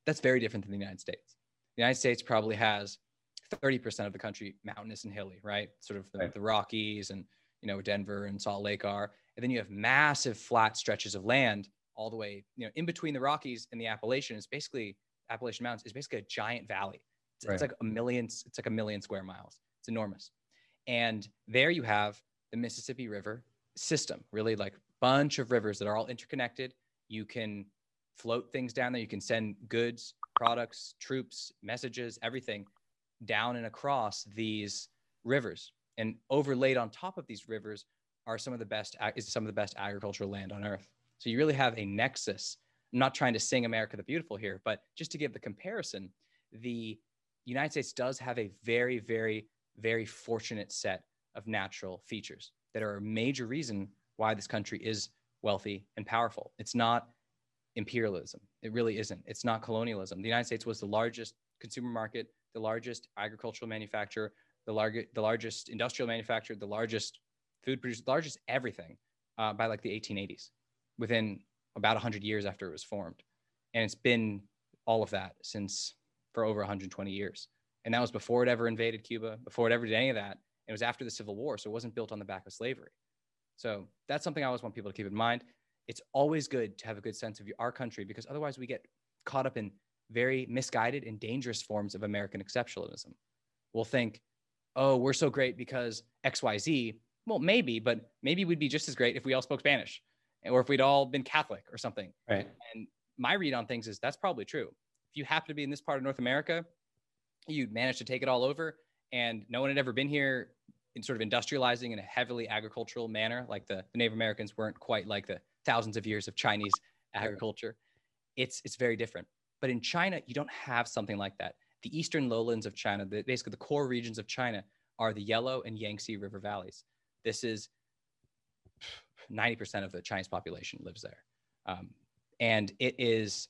that's very different than the United States. The United States probably has 30% of the country mountainous and hilly, right? Sort of the, right. the Rockies and, you know, Denver and Salt Lake are. And then you have massive flat stretches of land all the way, you know, in between the Rockies and the Appalachian is basically Appalachian Mountains is basically a giant valley. It's, right. it's like a million, it's like a million square miles. It's enormous. And there you have the Mississippi River system, really like bunch of rivers that are all interconnected. You can float things down there. You can send goods, products, troops, messages, everything down and across these rivers. And overlaid on top of these rivers are some of the best is some of the best agricultural land on earth. So you really have a nexus. I'm not trying to sing America the Beautiful here, but just to give the comparison, the United States does have a very, very, very fortunate set of natural features that are a major reason why this country is wealthy and powerful. It's not imperialism. It really isn't. It's not colonialism. The United States was the largest consumer market, the largest agricultural manufacturer, the, largest, the largest industrial manufacturer, the largest food producer, the largest everything uh, by like the 1880s, within about 100 years after it was formed. And it's been all of that since for over 120 years. And that was before it ever invaded Cuba, before it ever did any of that. It was after the Civil War, so it wasn't built on the back of slavery. So that's something I always want people to keep in mind it's always good to have a good sense of our country because otherwise we get caught up in very misguided and dangerous forms of American exceptionalism. We'll think, oh, we're so great because XYZ. Well, maybe, but maybe we'd be just as great if we all spoke Spanish or if we'd all been Catholic or something. Right. And my read on things is that's probably true. If you happen to be in this part of North America, you'd manage to take it all over and no one had ever been here in sort of industrializing in a heavily agricultural manner. Like the, the Native Americans weren't quite like the thousands of years of Chinese agriculture. It's it's very different. But in China, you don't have something like that. The eastern lowlands of China, the, basically the core regions of China, are the Yellow and Yangtze River valleys. This is 90% of the Chinese population lives there. Um, and it is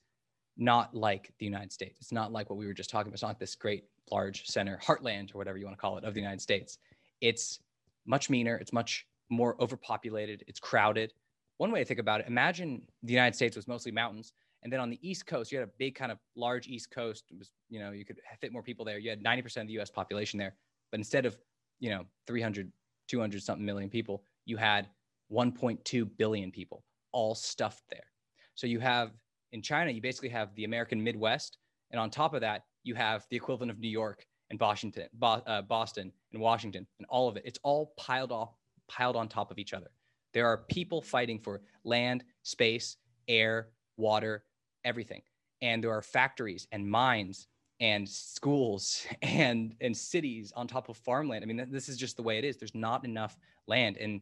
not like the United States. It's not like what we were just talking about. It's not this great, large center, heartland, or whatever you want to call it, of the United States. It's much meaner. It's much more overpopulated. It's crowded one way to think about it, imagine the United States was mostly mountains. And then on the East Coast, you had a big kind of large East Coast. Was, you know, you could fit more people there. You had 90% of the US population there. But instead of, you know, 300, 200 something million people, you had 1.2 billion people all stuffed there. So you have in China, you basically have the American Midwest. And on top of that, you have the equivalent of New York and Washington, uh, Boston and Washington and all of it. It's all piled off, piled on top of each other. There are people fighting for land, space, air, water, everything. And there are factories and mines and schools and and cities on top of farmland. I mean, this is just the way it is. There's not enough land, and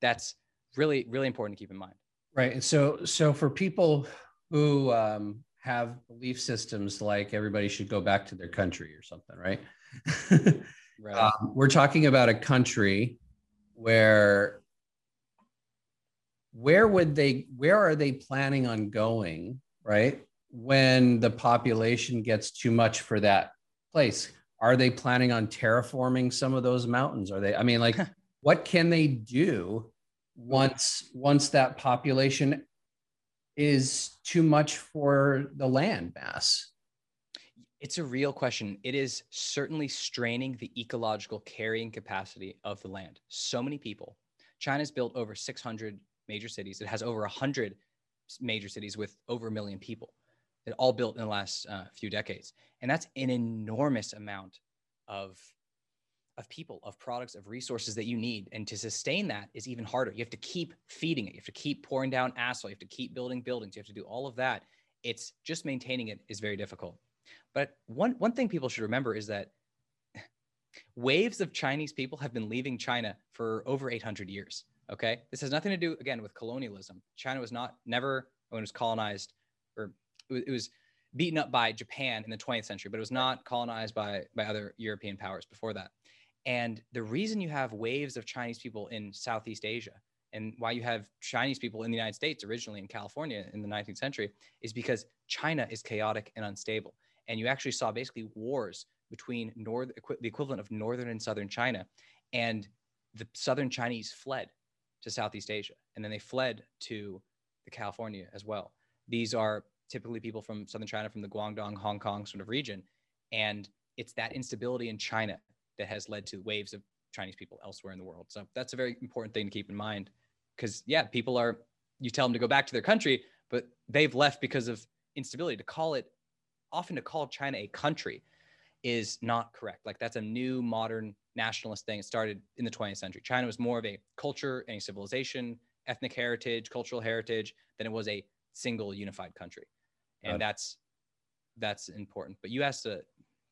that's really really important to keep in mind. Right. And so so for people who um, have belief systems like everybody should go back to their country or something, right? Right. Um, we're talking about a country where where would they where are they planning on going right? When the population gets too much for that place are they planning on terraforming some of those mountains? Are they i mean like what can they do once once that population is too much for the land mass? It's a real question. It is certainly straining the ecological carrying capacity of the land. So many people china's built over 600 major cities. It has over 100 major cities with over a million people. It all built in the last uh, few decades. And that's an enormous amount of, of people, of products, of resources that you need. And to sustain that is even harder. You have to keep feeding it. You have to keep pouring down asphalt. You have to keep building buildings. You have to do all of that. It's just maintaining it is very difficult. But one, one thing people should remember is that waves of Chinese people have been leaving China for over 800 years. Okay. This has nothing to do, again, with colonialism. China was not never, when it was colonized, or it was beaten up by Japan in the 20th century, but it was not colonized by, by other European powers before that. And the reason you have waves of Chinese people in Southeast Asia and why you have Chinese people in the United States originally in California in the 19th century is because China is chaotic and unstable. And you actually saw basically wars between north, the equivalent of northern and southern China. And the southern Chinese fled to Southeast Asia, and then they fled to the California as well. These are typically people from southern China, from the Guangdong, Hong Kong sort of region, and it's that instability in China that has led to waves of Chinese people elsewhere in the world. So that's a very important thing to keep in mind, because yeah, people are you tell them to go back to their country, but they've left because of instability. To call it often to call China a country is not correct. Like that's a new modern nationalist thing. It started in the 20th century. China was more of a culture and a civilization, ethnic heritage, cultural heritage than it was a single unified country. And that's that's important. But you asked to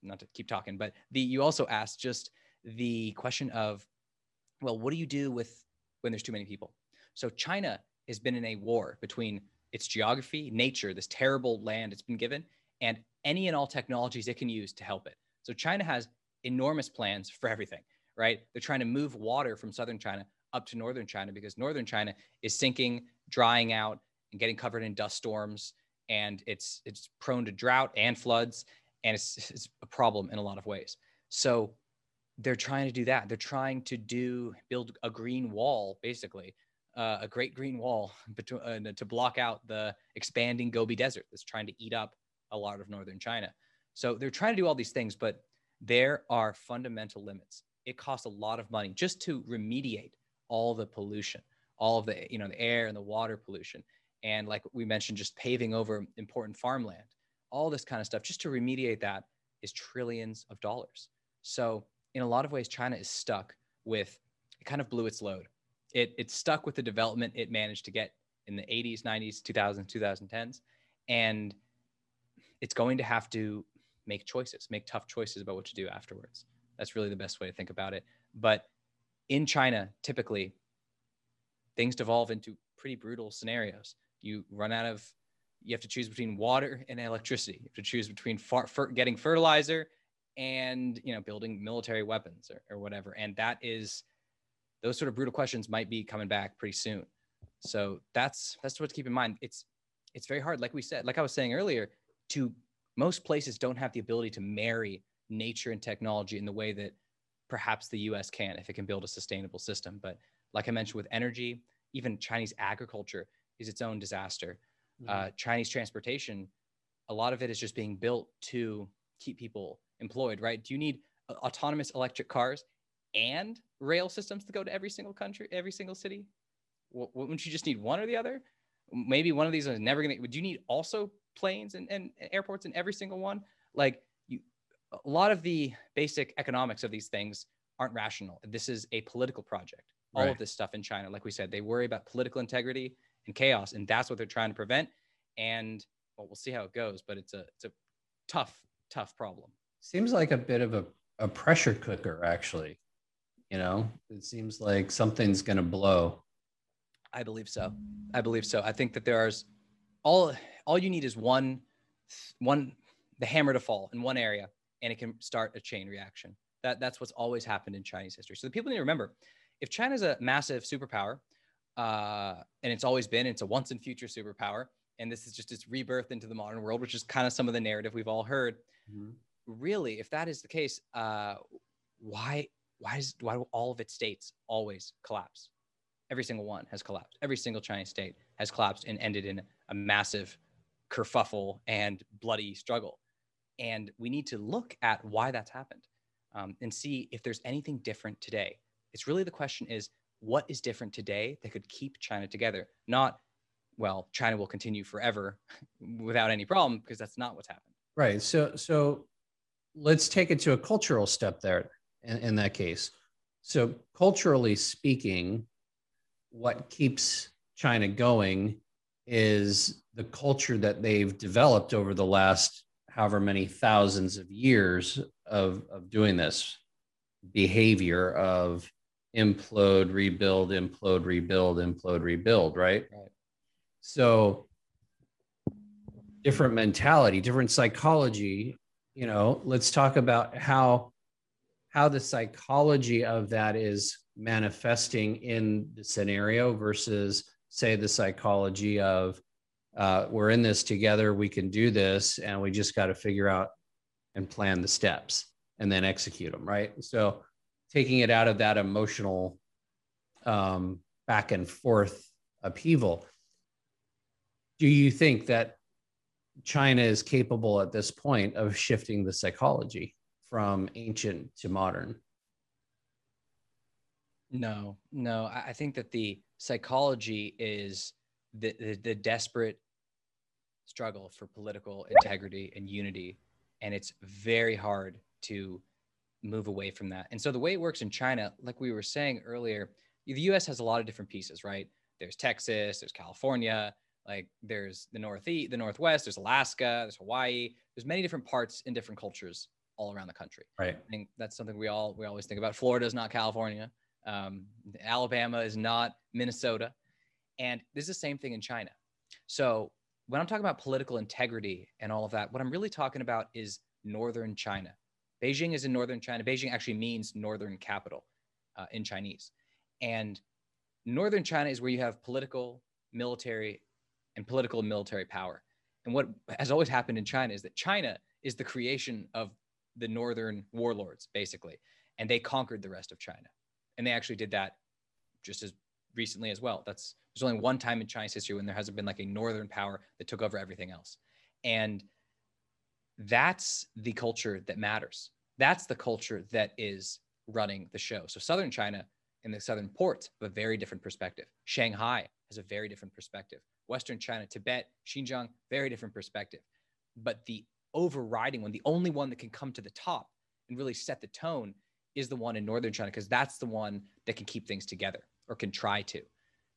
not to keep talking, but the you also asked just the question of, well, what do you do with when there's too many people? So China has been in a war between its geography, nature, this terrible land it's been given, and any and all technologies it can use to help it. So China has enormous plans for everything, right? They're trying to move water from southern China up to northern China because northern China is sinking, drying out, and getting covered in dust storms, and it's it's prone to drought and floods, and it's, it's a problem in a lot of ways. So they're trying to do that. They're trying to do build a green wall, basically, uh, a great green wall between, uh, to block out the expanding Gobi Desert that's trying to eat up a lot of northern China. So they're trying to do all these things, but there are fundamental limits. It costs a lot of money just to remediate all the pollution, all of the, you know, the air and the water pollution. And like we mentioned, just paving over important farmland, all this kind of stuff, just to remediate that is trillions of dollars. So in a lot of ways, China is stuck with, it kind of blew its load. It, it's stuck with the development it managed to get in the 80s, 90s, 2000s, 2010s. And it's going to have to make choices, make tough choices about what to do afterwards. That's really the best way to think about it. But in China, typically, things devolve into pretty brutal scenarios. You run out of, you have to choose between water and electricity. You have to choose between far, getting fertilizer and you know building military weapons or, or whatever. And that is, those sort of brutal questions might be coming back pretty soon. So that's that's what to keep in mind. It's it's very hard, like we said, like I was saying earlier, to most places don't have the ability to marry nature and technology in the way that perhaps the US can if it can build a sustainable system. But like I mentioned with energy, even Chinese agriculture is its own disaster. Mm-hmm. Uh, Chinese transportation, a lot of it is just being built to keep people employed, right? Do you need uh, autonomous electric cars and rail systems to go to every single country, every single city? Wouldn't you just need one or the other? Maybe one of these is never going to. Would you need also planes and, and airports in every single one. Like you, a lot of the basic economics of these things aren't rational. This is a political project. All right. of this stuff in China, like we said, they worry about political integrity and chaos, and that's what they're trying to prevent. And well, we'll see how it goes, but it's a it's a tough, tough problem. Seems like a bit of a, a pressure cooker, actually. You know, it seems like something's going to blow. I believe so. I believe so. I think that there's all all you need is one one the hammer to fall in one area and it can start a chain reaction That that's what's always happened in Chinese history. So the people need to remember, if China's a massive superpower, uh, and it's always been, it's a once and future superpower, and this is just its rebirth into the modern world, which is kind of some of the narrative we've all heard. Mm-hmm. Really, if that is the case, uh, why why does why do all of its states always collapse? Every single one has collapsed. Every single Chinese state has collapsed and ended in a massive kerfuffle and bloody struggle. And we need to look at why that's happened um, and see if there's anything different today. It's really the question is what is different today that could keep China together? Not, well, China will continue forever without any problem, because that's not what's happened. Right. So, so let's take it to a cultural step there in, in that case. So, culturally speaking, what keeps China going is the culture that they've developed over the last however many thousands of years of, of doing this behavior of implode, rebuild, implode, rebuild, implode, rebuild, right? Right. So different mentality, different psychology. You know, let's talk about how how the psychology of that is manifesting in the scenario versus say the psychology of uh, we're in this together we can do this and we just got to figure out and plan the steps and then execute them right? So taking it out of that emotional um, back and forth upheaval do you think that china is capable at this point of shifting the psychology from ancient to modern? No no. I think that the psychology is the, the, the desperate struggle for political integrity and unity and it's very hard to move away from that. And so the way it works in china like we were saying earlier the us has a lot of different pieces right? There's texas there's california like there's the northeast the northwest there's alaska there's hawaii. There's many different parts in different cultures all around the country. Right. I think that's something we all we always think about. Florida is not california. Um, alabama is not minnesota and this is the same thing in China. So when I'm talking about political integrity and all of that, what I'm really talking about is northern China. Beijing is in northern China. Beijing actually means northern capital uh, in Chinese. And northern China is where you have political, military, and political and military power. And what has always happened in China is that China is the creation of the northern warlords, basically. And they conquered the rest of China. And they actually did that just as recently as well. That's there's only one time in Chinese history when there hasn't been like a northern power that took over everything else. And that's the culture that matters. That's the culture that is running the show. So southern China and the southern ports have a very different perspective. Shanghai has a very different perspective. Western China, Tibet, Xinjiang, very different perspective. But the overriding one, the only one that can come to the top and really set the tone is the one in northern China because that's the one that can keep things together or can try to.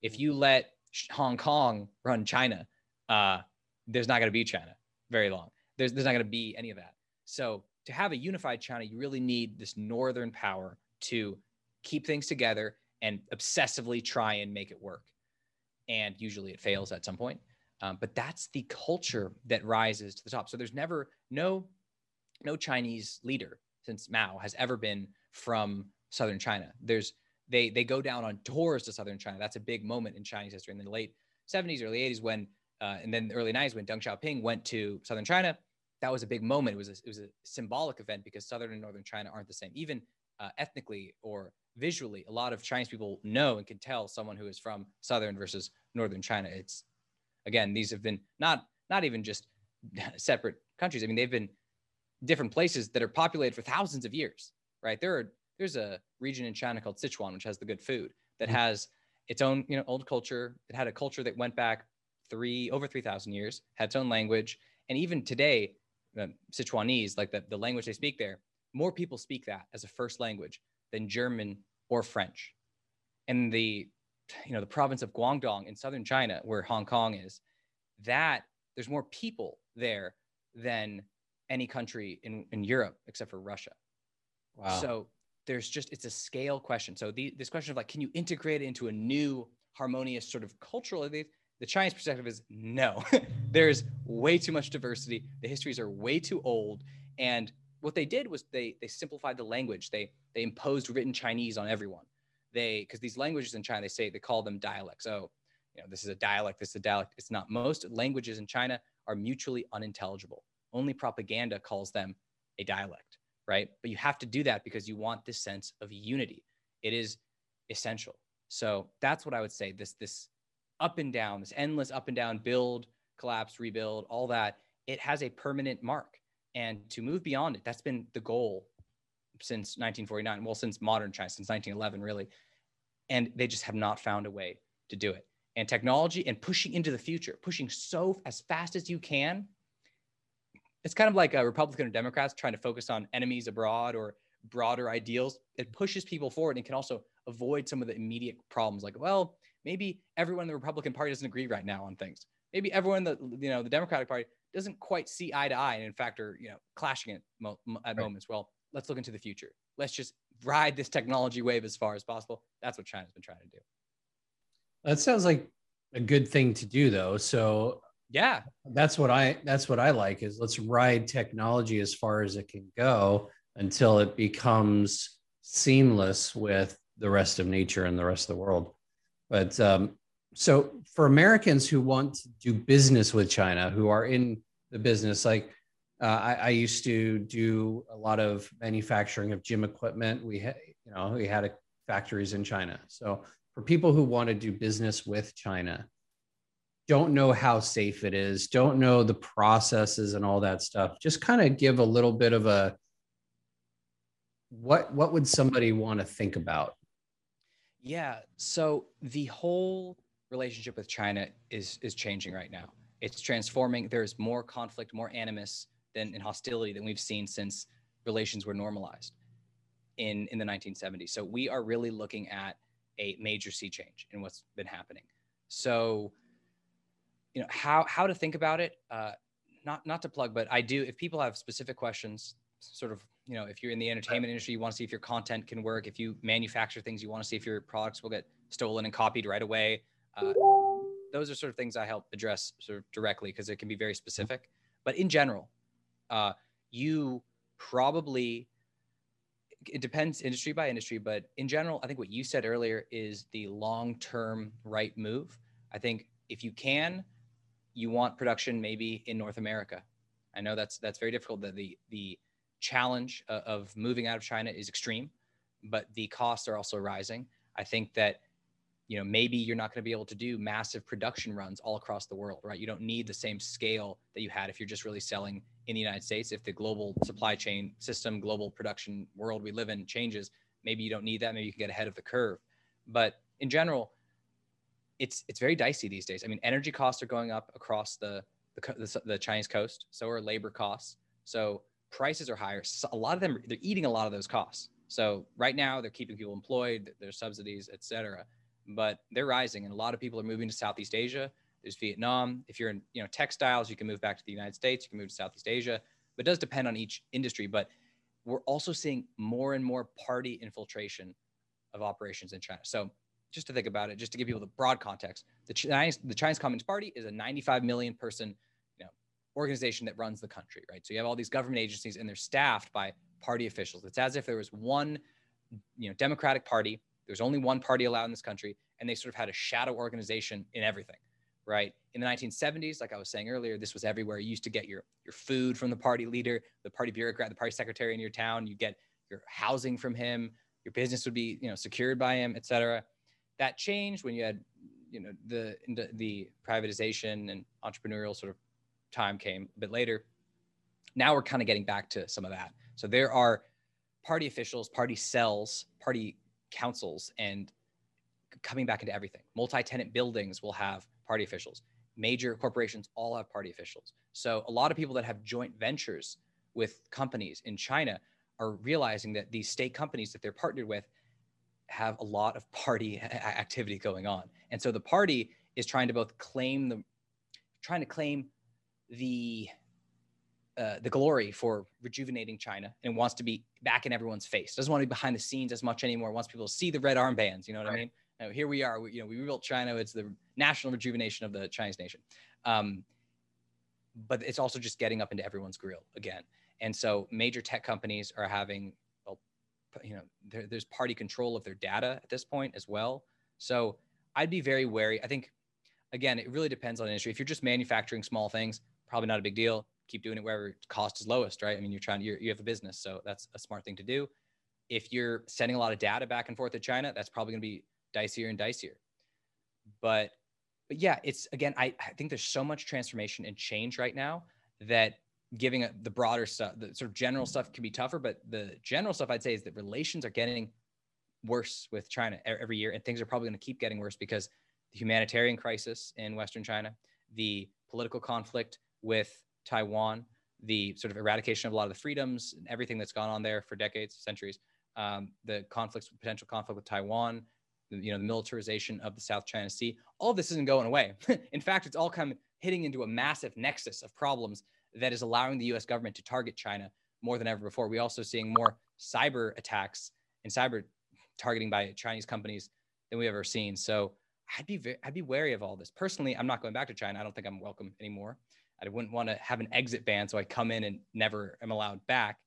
If you let Hong Kong run China, uh, there's not going to be China very long. There's, there's not going to be any of that. So to have a unified China, you really need this northern power to keep things together and obsessively try and make it work. And usually it fails at some point. Um, but that's the culture that rises to the top. So there's never no no Chinese leader since Mao has ever been from southern China. There's they they go down on tours to southern China. That's a big moment in Chinese history in the late 70s, early 80s when uh, and then the early 90s when Deng Xiaoping went to southern China. That was a big moment. It was a, it was a symbolic event because southern and northern China aren't the same. Even uh, ethnically or visually, a lot of Chinese people know and can tell someone who is from southern versus northern China. It's again, these have been not not even just separate countries. I mean, they've been different places that are populated for thousands of years, right? There are there's a region in China called Sichuan, which has the good food that mm-hmm. has its own, you know, old culture. It had a culture that went back three over 3,000 years, had its own language. And even today, uh, Sichuanese, like the, the language they speak there, more people speak that as a first language than German or French. And the, you know, the province of Guangdong in southern China, where Hong Kong is, that there's more people there than any country in, in Europe except for Russia. Wow. So there's just it's a scale question. So the, this question of like, can you integrate it into a new harmonious sort of cultural? The, the Chinese perspective is no. there's way too much diversity. The histories are way too old, and what they did was they they simplified the language. They they imposed written Chinese on everyone. They because these languages in China they say they call them dialects. Oh, you know this is a dialect. This is a dialect. It's not. Most languages in China are mutually unintelligible. Only propaganda calls them a dialect, right? But you have to do that because you want this sense of unity. It is essential. So that's what I would say. This this up and down, this endless up and down, build, collapse, rebuild, all that. It has a permanent mark, and to move beyond it, that's been the goal since 1949. Well, since modern China, since 1911, really, and they just have not found a way to do it. And technology and pushing into the future, pushing so as fast as you can. It's kind of like a Republican or Democrats trying to focus on enemies abroad or broader ideals. It pushes people forward and can also avoid some of the immediate problems like well maybe everyone in the republican party doesn't agree right now on things. Maybe everyone in the you know the democratic party doesn't quite see eye to eye and in fact are you know clashing at, mo- at right. moments. Well let's look into the future. Let's just ride this technology wave as far as possible. That's what china's been trying to do. That sounds like a good thing to do though. So yeah that's what i that's what i like is let's ride technology as far as it can go until it becomes seamless with the rest of nature and the rest of the world. But um, so for Americans who want to do business with China, who are in the business, like uh, I, I, used to do a lot of manufacturing of gym equipment. We had, you know, we had a, factories in China. So for people who want to do business with China, don't know how safe it is, don't know the processes and all that stuff, just kind of give a little bit of a what what would somebody want to think about yeah. So the whole relationship with China is is changing right now. It's transforming. There's more conflict, more animus than in hostility than we've seen since relations were normalized in in the 1970s. So we are really looking at a major sea change in what's been happening. So, you know, how how to think about it. Uh, not not to plug, but I do. If people have specific questions, sort of you know if you're in the entertainment industry you want to see if your content can work if you manufacture things you want to see if your products will get stolen and copied right away uh, those are sort of things i help address sort of directly because it can be very specific but in general uh, you probably it depends industry by industry but in general i think what you said earlier is the long term right move i think if you can you want production maybe in north america. I know that's that's very difficult that the the challenge uh, of moving out of China is extreme, but the costs are also rising. I think that you know maybe you're not going to be able to do massive production runs all across the world right? You don't need the same scale that you had if you're just really selling in the united states. If the global supply chain system global production world we live in changes maybe you don't need that. Maybe you can get ahead of the curve. But in general it's it's very dicey these days i mean energy costs are going up across the the, the, the chinese coast so are labor costs so prices are higher. So a lot of them they're eating a lot of those costs. So right now they're keeping people employed, there's subsidies, et cetera, but they're rising, and a lot of people are moving to Southeast Asia. There's Vietnam. If you're in you know textiles, you can move back to the United States. You can move to Southeast Asia. But it does depend on each industry. But we're also seeing more and more party infiltration of operations in China. So just to think about it, just to give people the broad context, the Chinese the Chinese Communist Party is a 95 million person organization that runs the country, right? So you have all these government agencies and they're staffed by party officials. It's as if there was one, you know, Democratic Party. There's only one party allowed in this country, and they sort of had a shadow organization in everything, right? In the 1970s, like I was saying earlier, this was everywhere. You used to get your your food from the party leader, the party bureaucrat, the party secretary in your town. You get your housing from him. Your business would be, you know, secured by him, et cetera. That changed when you had, you know, the the privatization and entrepreneurial sort of time came a bit later. Now we're kind of getting back to some of that. So there are party officials, party cells, party councils, and coming back into everything. Multi-tenant buildings will have party officials. Major corporations all have party officials. So a lot of people that have joint ventures with companies in China are realizing that these state companies that they're partnered with have a lot of party activity going on. And so the party is trying to both claim the trying to claim the uh, the glory for rejuvenating China and wants to be back in everyone's face. Doesn't want to be behind the scenes as much anymore. Wants people to see the red armbands. You know what right. I mean? Now, here we are. We, you know, we rebuilt China. It's the national rejuvenation of the Chinese nation. Um, but it's also just getting up into everyone's grill again. And so major tech companies are having, you know, there, there's party control of their data at this point as well. So I'd be very wary. I think, again, it really depends on industry. If you're just manufacturing small things, probably not a big deal. Keep doing it wherever cost is lowest, right? I mean, you're trying, you're, you have a business, so that's a smart thing to do. If you're sending a lot of data back and forth to China, that's probably going to be dicier and dicier. But, but yeah, it's again, I, I think there's so much transformation and change right now that giving a, the broader stuff, the sort of general stuff can be tougher, but the general stuff I'd say is that relations are getting worse with China every year, and things are probably going to keep getting worse because the humanitarian crisis in Western China, the political conflict with Taiwan, the sort of eradication of a lot of the freedoms and everything that's gone on there for decades, centuries, um, the conflicts, potential conflict with Taiwan, you know, the militarization of the South China Sea, all this isn't going away. in fact, it's all kind of hitting into a massive nexus of problems that is allowing the US government to target China more than ever before. We're also seeing more cyber attacks and cyber targeting by Chinese companies than we've ever seen. So I'd be I'd be wary of all this. Personally, I'm not going back to China. I don't think I'm welcome anymore. I wouldn't want to have an exit ban so I come in and never am allowed back.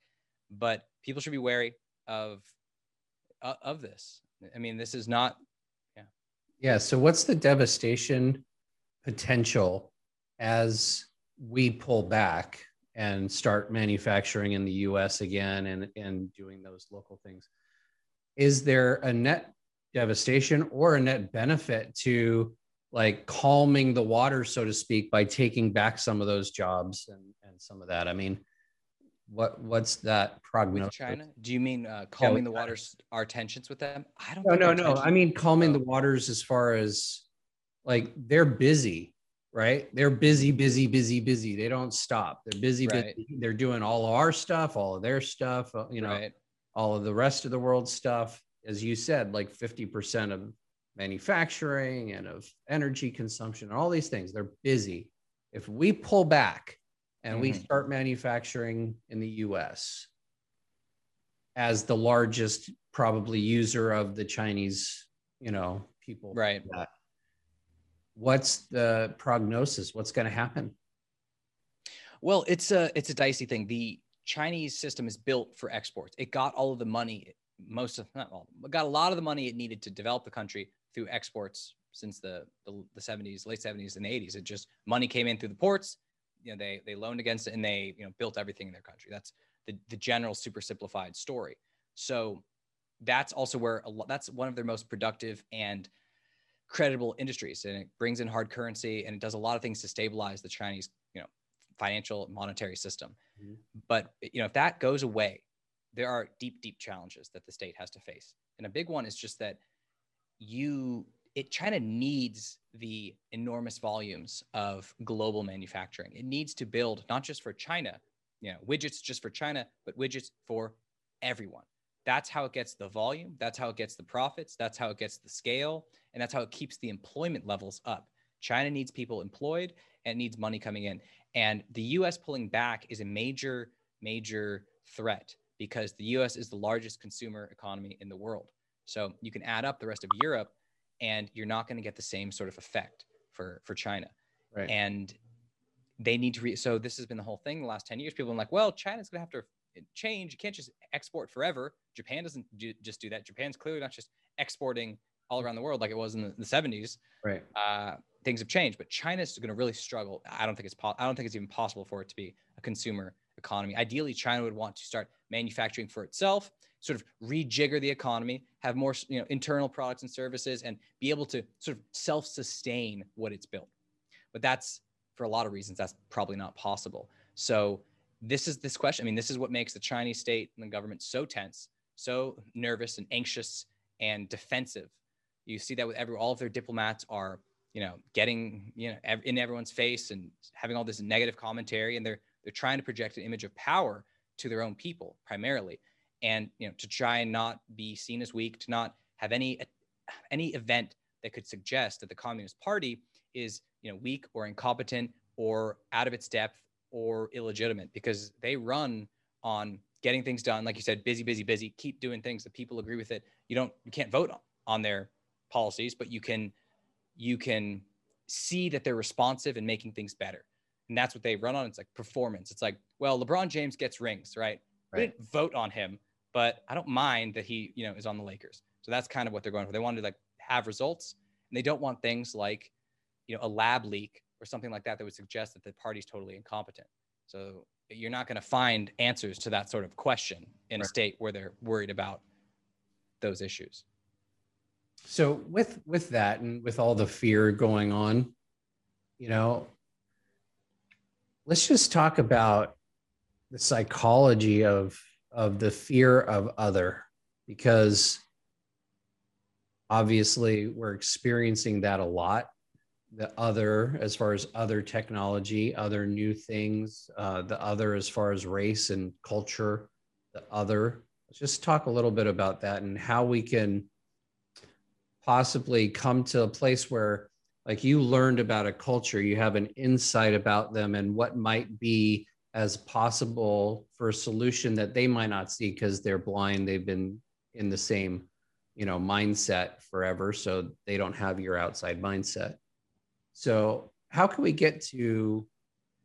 But people should be wary of uh, of this. I mean, this is not yeah. Yeah, so what's the devastation potential as we pull back and start manufacturing in the US again and, and doing those local things, is there a net devastation or a net benefit to like calming the water, so to speak, by taking back some of those jobs and, and some of that? I mean, what what's that prognosis? With China? Do you mean uh, calming yeah, the waters, our tensions with them? I don't. No, no, no. I mean calming oh. the waters as far as like they're busy right? They're busy, busy, busy, busy. They don't stop. They're busy, right. busy. They're doing all of our stuff, all of their stuff, uh, you know, right. all of the rest of the world's stuff. As you said, like 50% of manufacturing and of energy consumption, all these things, they're busy. If we pull back and mm-hmm. we start manufacturing in the US as the largest probably user of the Chinese, you know, people. Right. That, what's the prognosis? What's going to happen? Well, it's a it's a dicey thing. The Chinese system is built for exports. It got all of the money, most of not all, got a lot of the money it needed to develop the country through exports since the, the, the 70s, late 70s and 80s. It just money came in through the ports. You know, they they loaned against it and they you know built everything in their country. That's the the general super simplified story. So that's also where a lot, that's one of their most productive and credible industries and it brings in hard currency and it does a lot of things to stabilize the Chinese, you know, financial monetary system. Mm-hmm. But you know, if that goes away, there are deep, deep challenges that the state has to face. And a big one is just that you it China needs the enormous volumes of global manufacturing. It needs to build not just for China, you know, widgets just for China, but widgets for everyone. That's how it gets the volume. That's how it gets the profits. That's how it gets the scale. And that's how it keeps the employment levels up. China needs people employed and needs money coming in. And the US pulling back is a major, major threat because the US is the largest consumer economy in the world. So you can add up the rest of Europe and you're not going to get the same sort of effect for, for China. Right. And they need to re- so this has been the whole thing the last 10 years people are like well china's going to have to change. You can't just export forever. Japan doesn't do, just do that. Japan's clearly not just exporting all around the world like it was in the, the 70s. Right. Uh, things have changed, but China's going to really struggle. I don't think it's po- I don't think it's even possible for it to be a consumer economy. Ideally, China would want to start manufacturing for itself, sort of rejigger the economy, have more you know internal products and services, and be able to sort of self-sustain what it's built. But that's for a lot of reasons that's probably not possible. So this is this question. I mean, this is what makes the Chinese state and the government so tense, so nervous and anxious and defensive. You see that with every all of their diplomats are, you know, getting you know in everyone's face and having all this negative commentary, and they're they're trying to project an image of power to their own people primarily, and you know to try and not be seen as weak, to not have any any event that could suggest that the Communist Party is you know weak or incompetent or out of its depth or illegitimate because they run on getting things done. Like you said, busy, busy, busy, keep doing things that people agree with it. You don't, you can't vote on their policies, but you can, you can see that they're responsive and making things better. and that's what they run on. It's like performance. It's like, well, LeBron James gets rings, right? right. We didn't vote on him, but I don't mind that he, you know, is on the Lakers. So that's kind of what they're going for. They want to like have results, and they don't want things like, you know, a lab leak or something like that that would suggest that the party's totally incompetent. So you're not going to find answers to that sort of question in right. a state where they're worried about those issues. So with with that and with all the fear going on, you know, let's just talk about the psychology of of the fear of other because obviously we're experiencing that a lot the other as far as other technology other new things uh, the other as far as race and culture the other. Let's just talk a little bit about that and how we can possibly come to a place where like you learned about a culture you have an insight about them and what might be as possible for a solution that they might not see because they're blind they've been in the same you know mindset forever so they don't have your outside mindset so how can we get to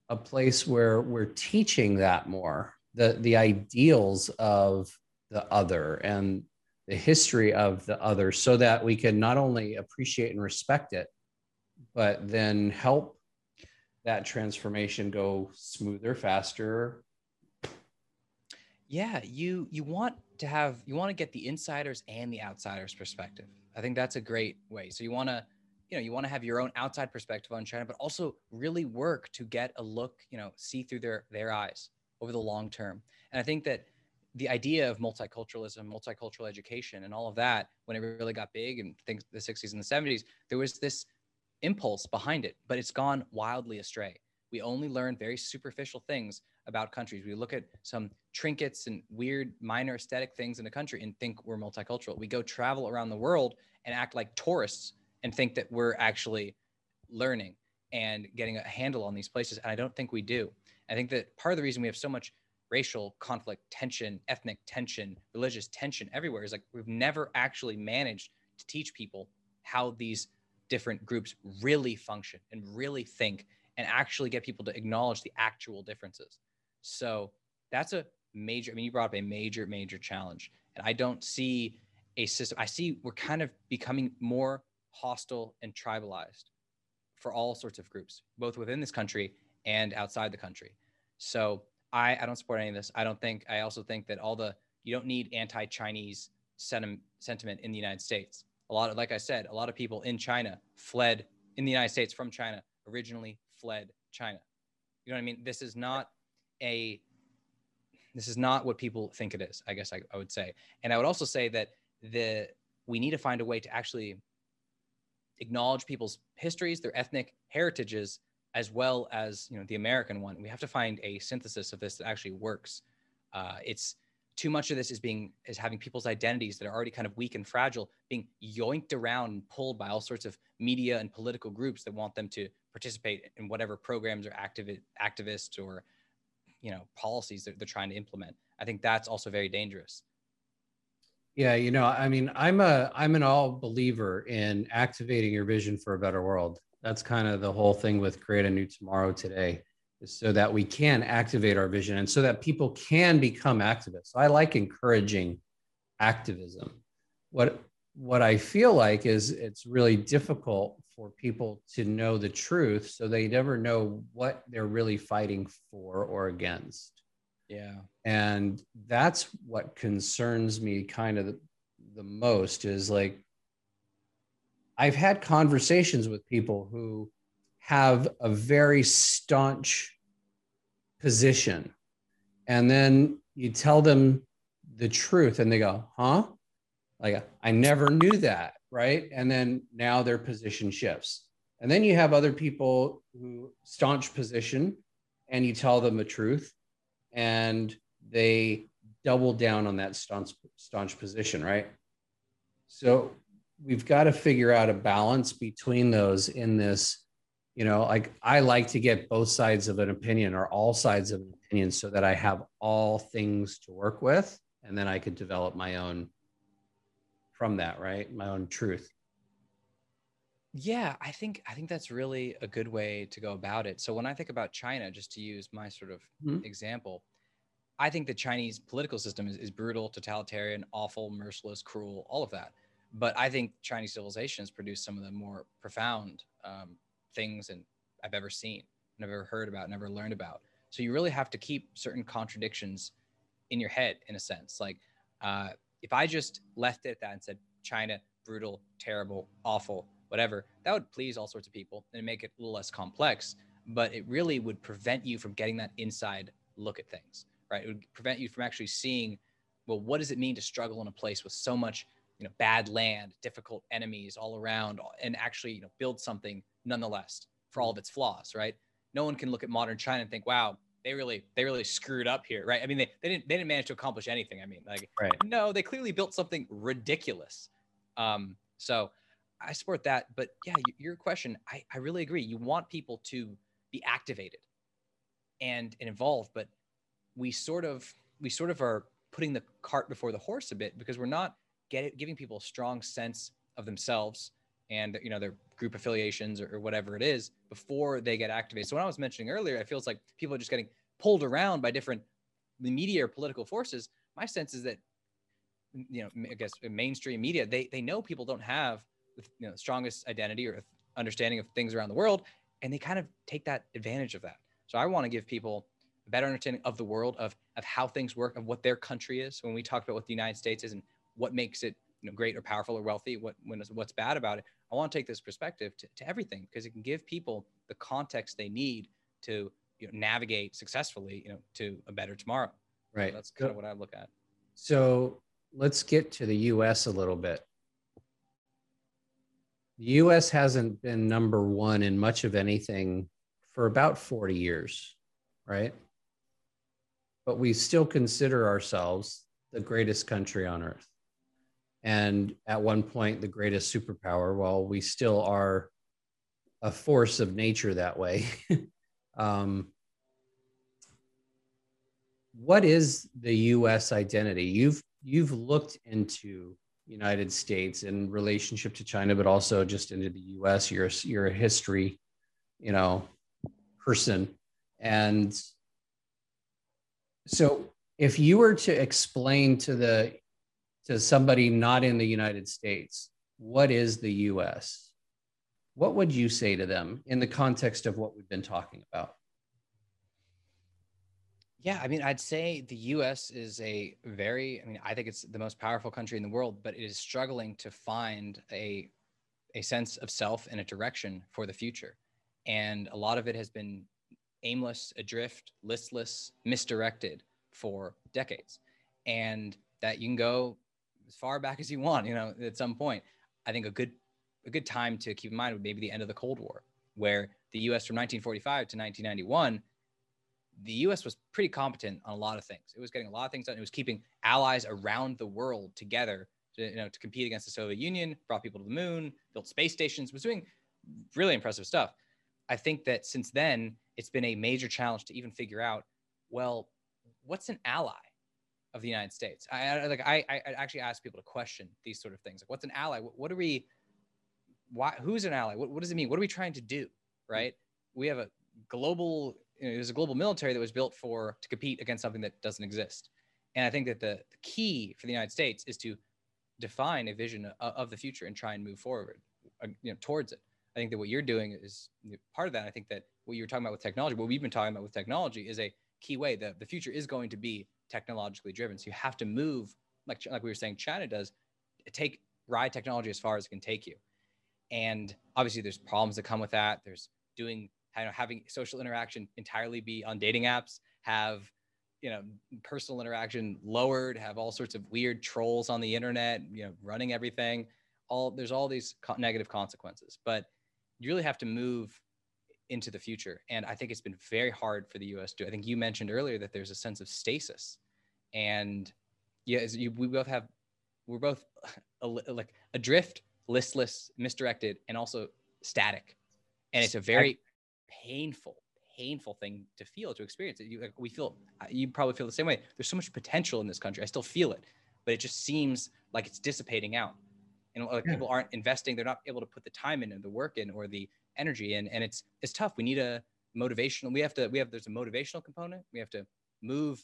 a place where we're teaching that more? The the ideals of the other and the history of the other so that we can not only appreciate and respect it but then help that transformation go smoother faster. Yeah you you want to have you want to get the insiders and the outsiders perspective. I think that's a great way. So you want to you know you want to have your own outside perspective on china but also really work to get a look you know see through their their eyes over the long term and i think that the idea of multiculturalism multicultural education and all of that when it really got big in things the 60s and the 70s there was this impulse behind it, but it's gone wildly astray. We only learn very superficial things about countries. We look at some trinkets and weird minor aesthetic things in a country and think we're multicultural. We go travel around the world and act like tourists and think that we're actually learning and getting a handle on these places. And I don't think we do. I think that part of the reason we have so much racial conflict, tension, ethnic tension, religious tension everywhere is like we've never actually managed to teach people how these different groups really function and really think and actually get people to acknowledge the actual differences. So that's a major, I mean, you brought up a major, major challenge. And I don't see a system, I see we're kind of becoming more hostile and tribalized for all sorts of groups, both within this country and outside the country. So I, I don't support any of this. I don't think, I also think that all the, you don't need anti Chinese sentiment, in the United States a lot of like i said a lot of people in china fled in the united states from china originally fled china you know what i mean this is not a this is not what people think it is i guess I, I would say and i would also say that the we need to find a way to actually acknowledge people's histories their ethnic heritages as well as you know the american one. We have to find a synthesis of this that actually works. Uh, it's too much of this is being is having people's identities that are already kind of weak and fragile being yoinked around and pulled by all sorts of media and political groups that want them to participate in whatever programs or activi- activists or you know policies that they're trying to implement. I think that's also very dangerous yeah you know i mean i'm a i'm an all believer in activating your vision for a better world that's kind of the whole thing with create a new tomorrow today is so that we can activate our vision and so that people can become activists. So I like encouraging activism. What what I feel like is it's really difficult for people to know the truth so they never know what they're really fighting for or against. Yeah. And that's what concerns me kind of the, the most is like I've had conversations with people who have a very staunch position. And then you tell them the truth and they go huh? Like i never knew that right? And then now their position shifts. And then you have other people who staunch position and you tell them the truth and they double down on that staunch staunch position right? So we've got to figure out a balance between those in this you know like i like to get both sides of an opinion or all sides of an opinion so that i have all things to work with and then i could develop my own from that right? My own truth Yeah, I think I think that's really a good way to go about it. So when I think about China, just to use my sort of mm-hmm. example, I think the Chinese political system is, is brutal, totalitarian, awful, merciless, cruel, all of that. But I think Chinese civilization has produced some of the more profound um, things and I've ever seen, never heard about, never learned about. So you really have to keep certain contradictions in your head, in a sense. Like uh, if I just left it at that and said China brutal, terrible, awful, whatever, that would please all sorts of people and make it a little less complex. But it really would prevent you from getting that inside look at things, right? It would prevent you from actually seeing, well, what does it mean to struggle in a place with so much, you know, bad land, difficult enemies all around, and actually, you know, build something nonetheless for all of its flaws, right? No one can look at modern China and think, wow, they really they really screwed up here, right? I mean, they, they didn't they didn't manage to accomplish anything. I mean, like, right. no, they clearly built something ridiculous. Um, so I support that. But yeah, your question, I, I really agree. You want people to be activated and, and involved, but we sort of we sort of are putting the cart before the horse a bit because we're not get, giving people a strong sense of themselves and you know their group affiliations or, or, whatever it is before they get activated. So when I was mentioning earlier, it feels like people are just getting pulled around by different the media or political forces. My sense is that you know I guess uh, mainstream media they they know people don't have you know, strongest identity or understanding of things around the world, and they kind of take that advantage of that. So I want to give people a better understanding of the world, of of how things work, of what their country is. When we talk about what the United States is and what makes it you know great or powerful or wealthy, what when what's bad about it, I want to take this perspective to, to everything because it can give people the context they need to you know, navigate successfully, you know, to a better tomorrow. Right. So that's kind of what I look at. So let's get to the U.S. a little bit. The US hasn't been number one in much of anything for about 40 years, right? But we still consider ourselves the greatest country on earth. And at one point, the greatest superpower, while we still are a force of nature that way. um, what is the US identity? You've you've looked into United States in relationship to China, but also just into the U.S. You're you're a history, you know, person, and so if you were to explain to the to somebody not in the United States what is the U.S., what would you say to them in the context of what we've been talking about? Yeah, I mean, I'd say the US is a very, I mean, I think it's the most powerful country in the world, but it is struggling to find a a sense of self and a direction for the future. And a lot of it has been aimless, adrift, listless, misdirected for decades. And that you can go as far back as you want, you know, at some point. I think a good a good time to keep in mind would maybe the end of the Cold War, where the US from 1945 to 1991 the US was pretty competent on a lot of things. It was getting a lot of things done. It was keeping allies around the world together to, you know, to compete against the Soviet Union, brought people to the moon, built space stations, was doing really impressive stuff. I think that since then, it's been a major challenge to even figure out, well, what's an ally of the United States? I, I like I, I actually ask people to question these sort of things. Like, what's an ally? What, what are we? Why? Who's an ally? What, what does it mean? What are we trying to do? Right? We have a global you know, it was a global military that was built for to compete against something that doesn't exist. And I think that the, the key for the United States is to define a vision of, of the future and try and move forward, uh, you know, towards it. I think that what you're doing is part of that. I think that what you're talking about with technology, what we've been talking about with technology, is a key way. The the future is going to be technologically driven. So you have to move, like like we were saying, China does, take ride technology as far as it can take you. And obviously, there's problems that come with that. There's doing you know, having social interaction entirely be on dating apps, have you know personal interaction lowered, have all sorts of weird trolls on the internet, you know, running everything. All there's all these co- negative consequences, but you really have to move into the future. And I think it's been very hard for the U.S. to. I think you mentioned earlier that there's a sense of stasis, and yeah, you, we both have, we're both like adrift, listless, misdirected, and also static. And it's a very painful, painful thing to feel, to experience it. You, like, we feel, uh, you probably feel the same way. There's so much potential in this country. I still feel it, but it just seems like it's dissipating out. and like yeah. people aren't investing. They're not able to put the time in and the work in or the energy in. And it's it's tough. We need a motivational we have to we have there's a motivational component. We have to move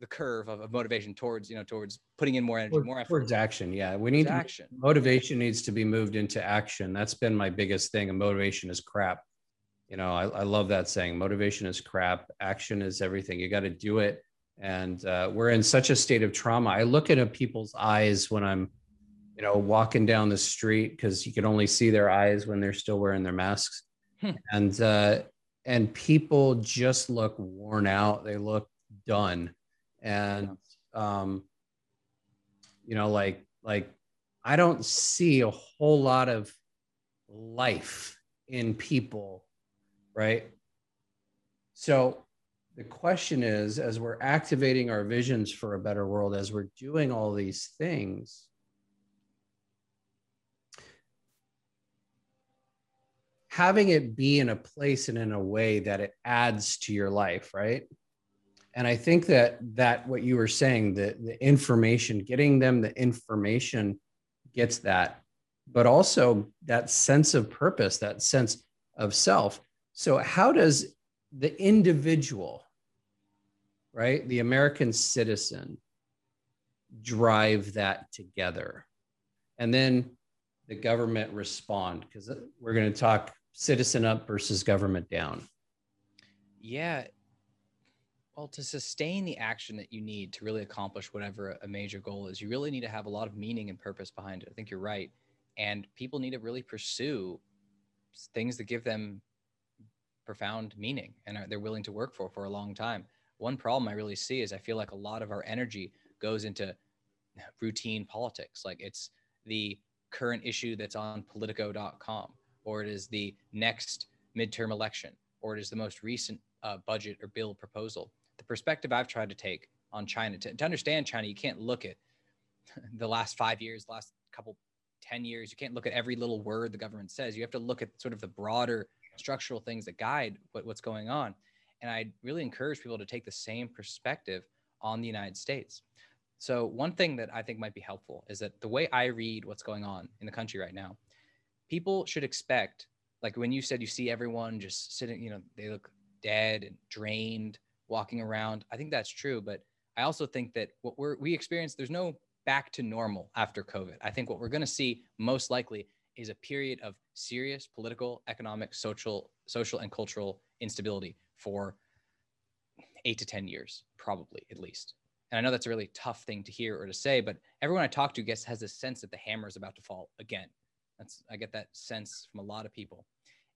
the curve of, of motivation towards you know towards putting in more energy towards, more effort. towards action. Yeah. We need action. motivation needs to be moved into action. That's been my biggest thing. And motivation is crap you know I, I love that saying motivation is crap action is everything. You got to do it. And uh, we're in such a state of trauma. I look into people's eyes when i'm you know walking down the street because you can only see their eyes when they're still wearing their masks. Hmm. and uh, and people just look worn out. They look done. And um, you know like like i don't see a whole lot of life in people right? So the question is as we're activating our visions for a better world as we're doing all these things having it be in a place and in a way that it adds to your life right? And i think that that what you were saying the the information getting them the information gets that but also that sense of purpose that sense of self so how does the individual right the american citizen drive that together and then the government respond because we're going to talk citizen up versus government down yeah well, to sustain the action that you need to really accomplish whatever a major goal is, you really need to have a lot of meaning and purpose behind it. I think you're right. And people need to really pursue things that give them profound meaning and they're willing to work for for a long time. One problem I really see is I feel like a lot of our energy goes into routine politics. Like it's the current issue that's on politico.com, or it is the next midterm election, or it is the most recent uh, budget or bill proposal the perspective I've tried to take on China to, to understand China, you can't look at the last five years, last couple 10 years. You can't look at every little word the government says. You have to look at sort of the broader structural things that guide what, what's going on. And I really encourage people to take the same perspective on the United States. So, one thing that I think might be helpful is that the way I read what's going on in the country right now, people should expect, like when you said you see everyone just sitting, you know, they look dead and drained walking around. I think that's true, but I also think that what we're we experience there's no back to normal after COVID. I think what we're going to see most likely is a period of serious political, economic, social, social and cultural instability for 8 to 10 years, probably at least. And I know that's a really tough thing to hear or to say, but everyone I talk to gets has a sense that the hammer is about to fall again. That's I get that sense from a lot of people.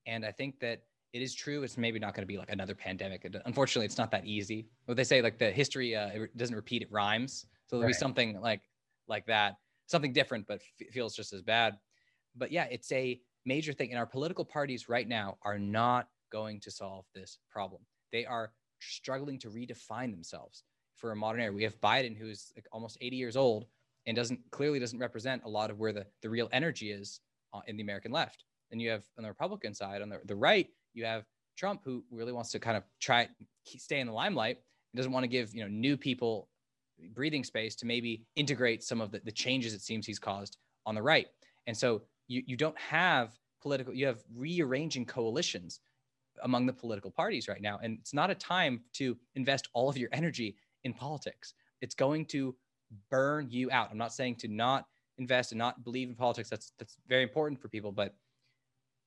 And I think that it is true. It's maybe not going to be like another pandemic. Unfortunately, it's not that easy. What they say, like the history uh, it doesn't repeat; it rhymes. So there'll right. be something like like that, something different, but f- feels just as bad. But yeah, it's a major thing. And our political parties right now are not going to solve this problem. They are struggling to redefine themselves for a modern era. We have Biden, who's like almost 80 years old and doesn't clearly doesn't represent a lot of where the, the real energy is uh, in the American left. And you have on the Republican side, on the, the right, you have Trump, who really wants to kind of try stay in the limelight and doesn't want to give you know new people breathing space to maybe integrate some of the, the changes it seems he's caused on the right. And so you, you don't have political, you have rearranging coalitions among the political parties right now. And it's not a time to invest all of your energy in politics. It's going to burn you out. I'm not saying to not invest and not believe in politics. That's that's very important for people, but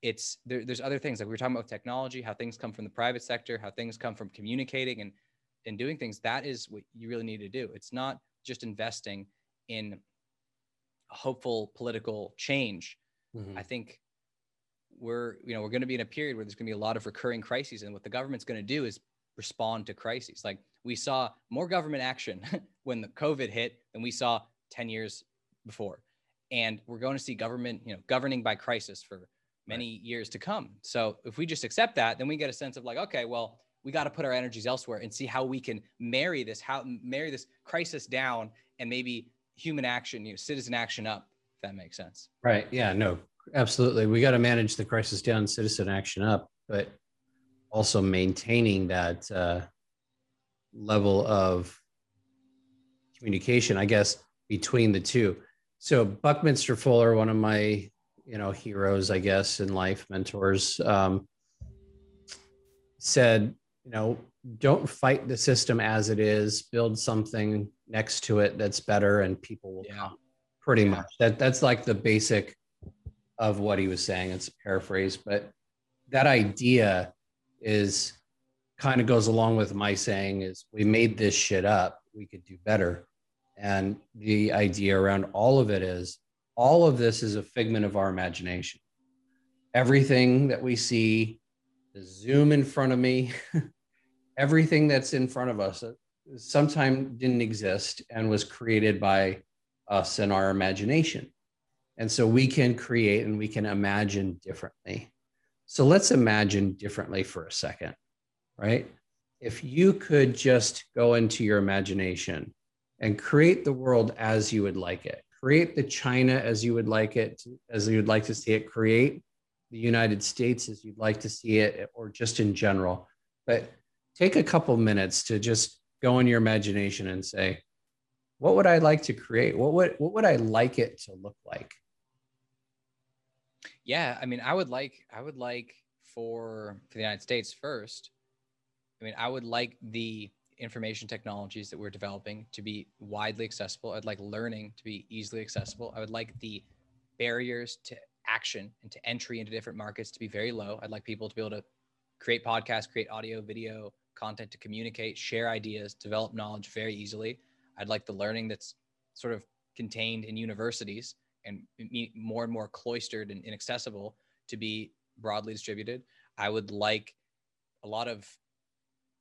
it's there, there's other things like we were talking about technology, how things come from the private sector, how things come from communicating and and doing things. That is what you really need to do. It's not just investing in hopeful political change. Mm-hmm. I think we're you know we're going to be in a period where there's going to be a lot of recurring crises, and what the government's going to do is respond to crises. Like we saw more government action when the COVID hit than we saw 10 years before. And we're going to see government, you know, governing by crisis for many right. years to come. So if we just accept that, then we get a sense of like, okay, well, we got to put our energies elsewhere and see how we can marry this, how marry this crisis down and maybe human action, you know, citizen action up, that makes sense. Right. Yeah, no, absolutely. We got to manage the crisis down, citizen action up, but also maintaining that uh, level of communication, I guess, between the two. So Buckminster Fuller, one of my you know heroes, I guess, in life, mentors, um, said, you know, don't fight the system as it is. Build something next to it that's better, and people will yeah. come. Pretty yeah. much. That that's like the basic of what he was saying. It's a paraphrase, but that idea is kind of goes along with my saying is we made this shit up. We could do better. And the idea around all of it is all of this is a figment of our imagination. Everything that we see, the zoom in front of me, everything that's in front of us uh, sometime didn't exist and was created by us and our imagination. And so we can create and we can imagine differently. So let's imagine differently for a second, right? If you could just go into your imagination and create the world as you would like it, create the China as you would like it, as you would like to see it, create the United States as you'd like to see it, or just in general. But take a couple minutes to just go in your imagination and say, what would I like to create? What would what would I like it to look like? Yeah, I mean, I would like I would like for for the United States first. I mean, I would like the information technologies that we're developing to be widely accessible. I'd like learning to be easily accessible. I would like the barriers to action and to entry into different markets to be very low. I'd like people to be able to create podcasts, create audio, video content to communicate, share ideas, develop knowledge very easily. I'd like the learning that's sort of contained in universities and more and more cloistered and inaccessible to be broadly distributed. I would like a lot of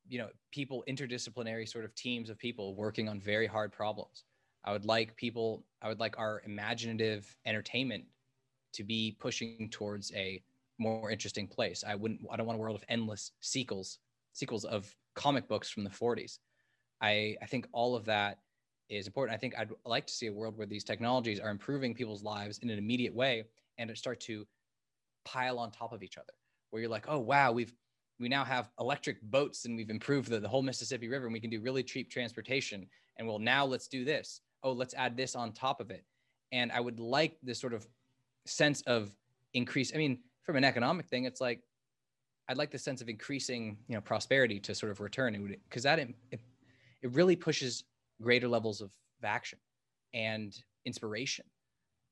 you know people interdisciplinary sort of teams of people working on very hard problems. I would like people i would like our imaginative entertainment to be pushing towards a more interesting place. I wouldn't i don't want a world of endless sequels sequels of comic books from the 40s i i think all of that is important i think i'd like to see a world where these technologies are improving people's lives in an immediate way and start to pile on top of each other where you're like oh wow we've we now have electric boats and we've improved the, the whole Mississippi River and we can do really cheap transportation. And well, now let's do this. Oh, let's add this on top of it. And I would like this sort of sense of increase. I mean, from an economic thing, it's like I'd like the sense of increasing, you know, prosperity to sort of return because that it, it really pushes greater levels of action and inspiration.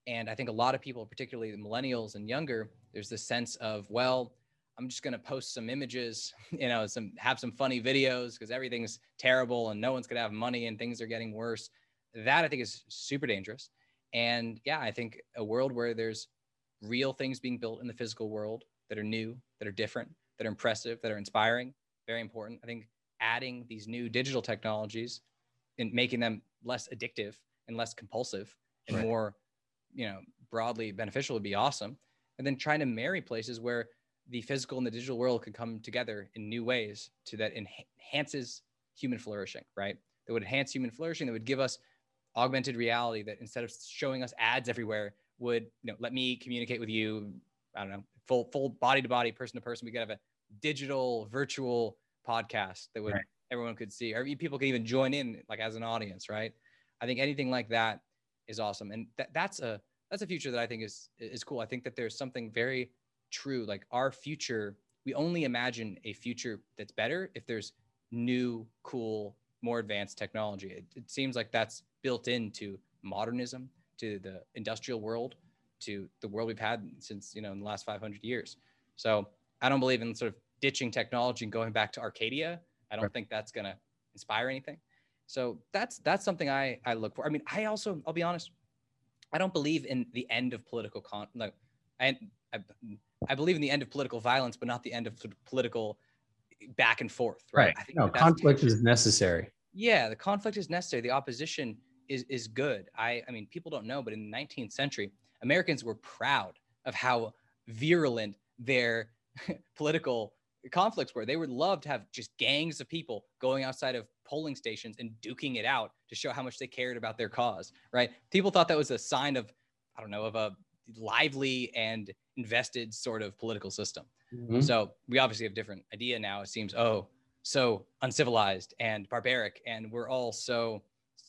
And I think a lot of people, particularly the millennials and younger, there's this sense of, well, I'm just going to post some images, you know, some have some funny videos because everything's terrible and no one's going to have money and things are getting worse. That I think is super dangerous. And yeah, I think a world where there's real things being built in the physical world that are new, that are different, that are impressive, that are inspiring, very important. I think adding these new digital technologies and making them less addictive and less compulsive and right. more, you know, broadly beneficial would be awesome. And then trying to marry places where the physical and the digital world could come together in new ways to that enhances human flourishing, right? That would enhance human flourishing, that would give us augmented reality that instead of showing us ads everywhere would you know let me communicate with you i don't know full full body to body person to person we could have a digital virtual podcast that would right. everyone could see or people could even join in like as an audience right i think anything like that is awesome and that, that's a that's a future that i think is is cool i think that there's something very true. Like our future, we only imagine a future that's better if there's new, cool, more advanced technology. It, it seems like that's built into modernism, to the industrial world, to the world we've had since you know in the last 500 years. So I don't believe in sort of ditching technology and going back to Arcadia. I don't right. think that's going to inspire anything. So that's that's something I I look for. I mean, I also I'll be honest, I don't believe in the end of political con. No, I, I I believe in the end of political violence, but not the end of political back and forth. Right. right. I think no, that conflict is necessary. Yeah, the conflict is necessary. The opposition is is good. I I mean, people don't know, but in the 19th century, Americans were proud of how virulent their political conflicts were. They would love to have just gangs of people going outside of polling stations and duking it out to show how much they cared about their cause. Right? People thought that was a sign of I don't know of a lively and invested sort of political system. Mm-hmm. So we obviously have different idea now. It seems oh so uncivilized and barbaric, and we're all so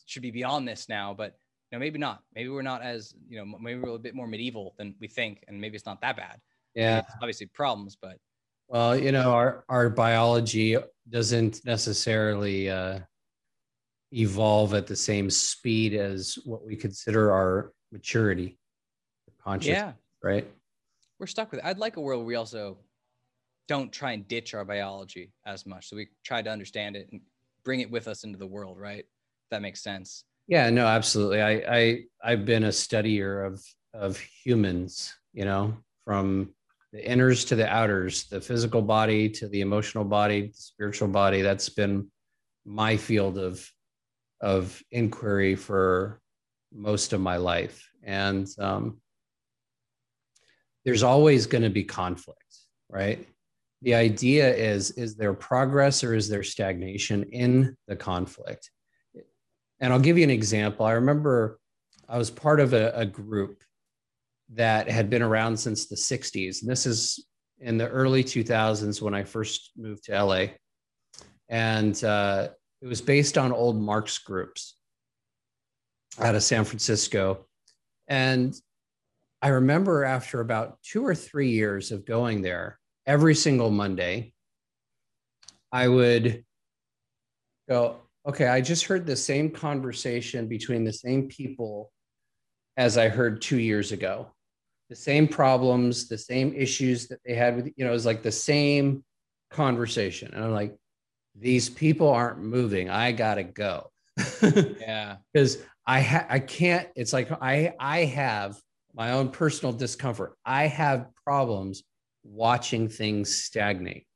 should be beyond this now. But know, maybe not. Maybe we're not as, you know, maybe we're a bit more medieval than we think, and maybe it's not that bad. Yeah. It's obviously problems, but Well, you know, our our biology doesn't necessarily uh, evolve at the same speed as what we consider our maturity, conscious, yeah, right? we're stuck with it. I'd like a world where we also don't try and ditch our biology as much. So we try to understand it and bring it with us into the world, right? If that makes sense. Yeah, no, absolutely. I I I've been a studier of of humans, you know, from the inners to the outers, the physical body to the emotional body, the spiritual body. That's been my field of of inquiry for most of my life, and um, there's always going to be conflict, right? The idea is: is there progress or is there stagnation in the conflict? And I'll give you an example. I remember I was part of a, a group that had been around since the 60s. And this is in the early 2000s when I first moved to LA. And uh, it was based on old Marx groups out of San Francisco. And I remember after about two or three years of going there every single Monday, I would go, okay, I just heard the same conversation between the same people as I heard two years ago the same problems, the same issues that they had with, you know, it was like the same conversation. And I'm like, these people aren't moving. I gotta go. Yeah. Because I ha- I can't, it's like I I have my own personal discomfort. I have problems watching things stagnate.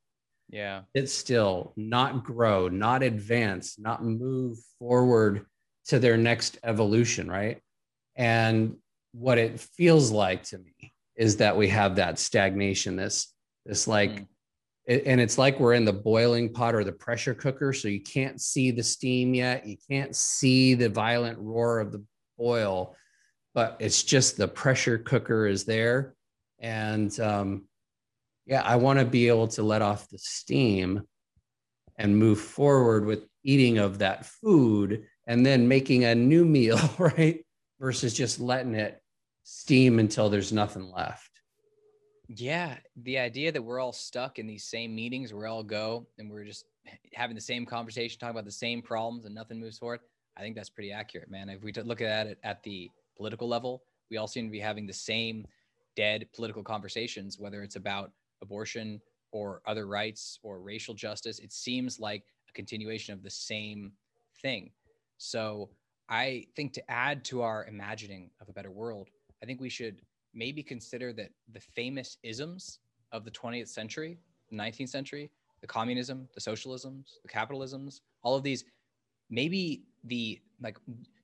Yeah. It's still, not grow, not advance, not move forward to their next evolution, right? And what it feels like to me is that we have that stagnation this this like Mm. it- and it's like we're in the boiling pot or the pressure cooker. So you can't see the steam yet. You can't see the violent roar of the boil but it's just the pressure cooker is there. And um yeah i want to be able to let off the steam and move forward with eating of that food and then making a new meal right versus just letting it steam until there's nothing left. Yeah. The idea that we're all stuck in these same meetings where we all go and we're just having the same conversation, talking about the same problems and nothing moves forward. I think that's pretty accurate, man. If we look at it at the political level, we all seem to be having the same dead political conversations, whether it's about abortion or other rights or racial justice. It seems like a continuation of the same thing. So I think to add to our imagining of a better world, I think we should maybe consider that the famous isms of the 20th century, the 19th century, the communism, the socialisms, the capitalisms, all of these, maybe the like,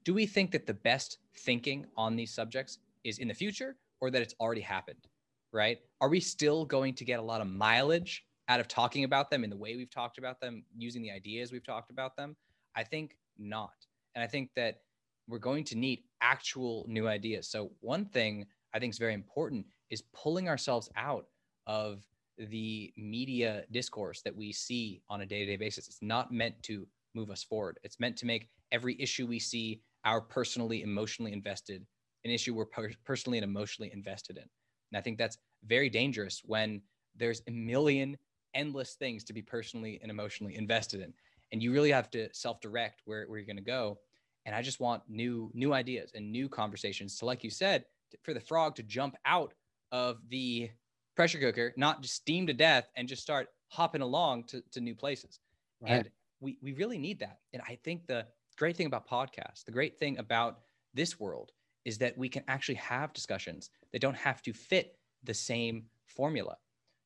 do we think that the best thinking on these subjects is in the future or that it's already happened? Right? Are we still going to get a lot of mileage out of talking about them in the way we've talked about them, using the ideas we've talked about them? I think not. And I think that we're going to need actual new ideas. So, one thing I think is very important is pulling ourselves out of the media discourse that we see on a day to day basis. It's not meant to move us forward, it's meant to make every issue we see our personally, emotionally invested, an issue we're per- personally and emotionally invested in. And I think that's very dangerous when there's a million endless things to be personally and emotionally invested in. And you really have to self direct where, where you're going to go. And i just want new new ideas and new conversations so like you said for the frog to jump out of the pressure cooker not just steam to death and just start hopping along to, to new places. Right. and we, we really need that. And i think the great thing about podcasts the great thing about this world is that we can actually have discussions that don't have to fit the same formula.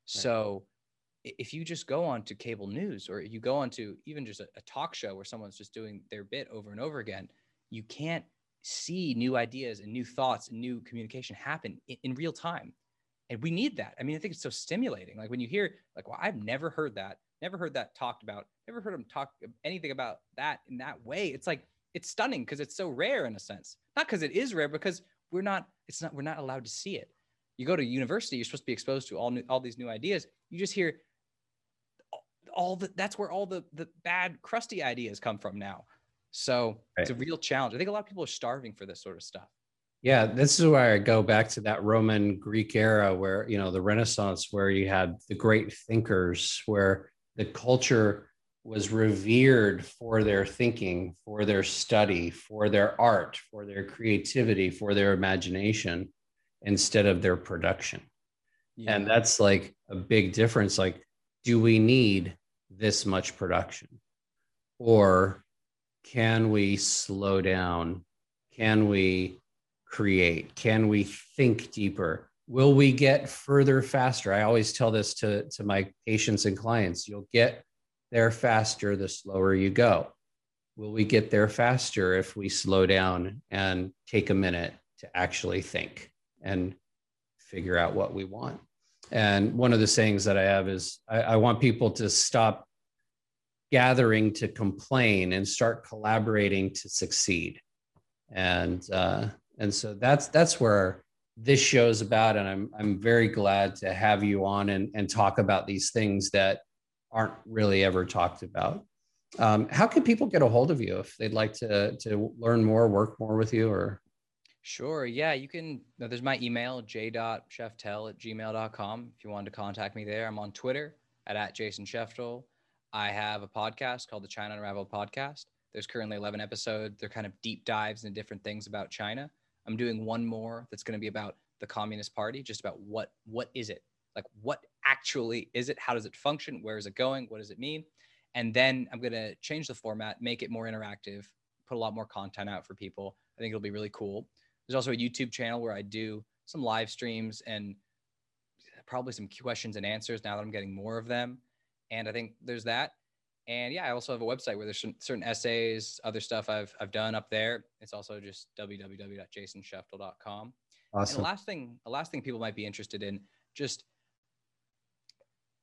So i- if you just go on to cable news or you go on to even just a, a talk show where someone's just doing their bit over and over again, you can't see new ideas and new thoughts and new communication happen in, in real time. And we need that. I mean, I think it's so stimulating. Like when you hear, like, well, I've never heard that, never heard that talked about, never heard them talk anything about that in that way. It's like, it's stunning because it's so rare in a sense. Not because it is rare, because we're not, it's not, we're not allowed to see it. You go to university, you're supposed to be exposed to all new, all these new ideas. You just hear all the that's where all the the bad crusty ideas come from now So right. it's a real challenge. I think a lot of people are starving for this sort of stuff. Yeah, this is where I go back to that Roman Greek era where, you know, the Renaissance, where you had the great thinkers, where the culture was revered for their thinking, for their study, for their art, for their creativity, for their imagination instead of their production. Yeah. And that's like a big difference. Like, do we need this much production? Or can we slow down? Can we create? Can we think deeper? Will we get further faster? I always tell this to, to my patients and clients you'll get there faster the slower you go. Will we get there faster if we slow down and take a minute to actually think and figure out what we want? And one of the sayings that I have is I, I want people to stop gathering to complain and start collaborating to succeed. And uh, and so that's that's where this show is about. And I'm I'm very glad to have you on and, and talk about these things that aren't really ever talked about. Um, how can people get a hold of you if they'd like to to learn more, work more with you, or? Sure. Yeah, you can. There's my email, j.sheftel at gmail.com. If you wanted to contact me there, I'm on Twitter at, at Jason Sheftel. I have a podcast called the China Unraveled Podcast. There's currently 11 episodes. They're kind of deep dives into different things about China. I'm doing one more that's going to be about the Communist Party, just about what what is it? Like what actually is it? How does it function? Where is it going? What does it mean? And then I'm going to change the format, make it more interactive, put a lot more content out for people. I think it'll be really cool. There's also a YouTube channel where I do some live streams and probably some questions and answers now that I'm getting more of them. And I think there's that. And yeah, I also have a website where there's certain essays, other stuff I've I've done up there. It's also just www.jasonsheftel.com. Awesome. And the last thing, the last thing people might be interested in, just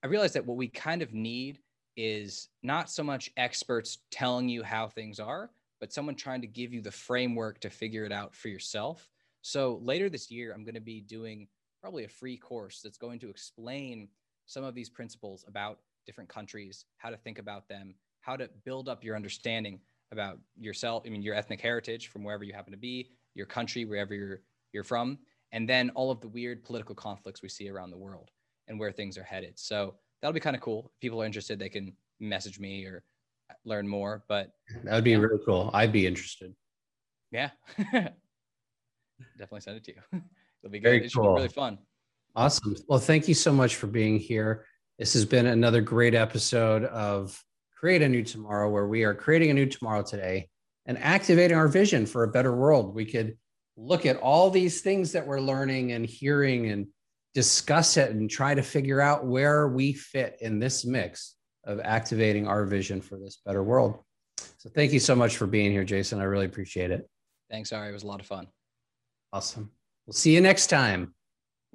I realized that what we kind of need is not so much experts telling you how things are, but someone trying to give you the framework to figure it out for yourself. So later this year, I'm going to be doing probably a free course that's going to explain some of these principles about different countries, how to think about them, how to build up your understanding about yourself, I mean, your ethnic heritage from wherever you happen to be, your country, wherever you're, you're from, and then all of the weird political conflicts we see around the world and where things are headed. So that'll be kind of cool. If people are interested, they can message me or learn more. But that would be yeah. really cool. I'd be interested. Yeah. Definitely send it to you. It'll be good. Very it cool. really fun. Awesome. Well, thank you so much for being here. This has been another great episode of Create a New Tomorrow, where we are creating a new tomorrow today and activating our vision for a better world. We could look at all these things that we're learning and hearing and discuss it and try to figure out where we fit in this mix of activating our vision for this better world. So thank you so much for being here, Jason. I really appreciate it. Thanks, Ari. It was a lot of fun. Awesome. We'll see you next time.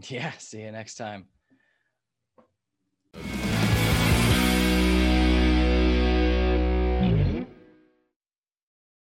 Yeah, see you next time.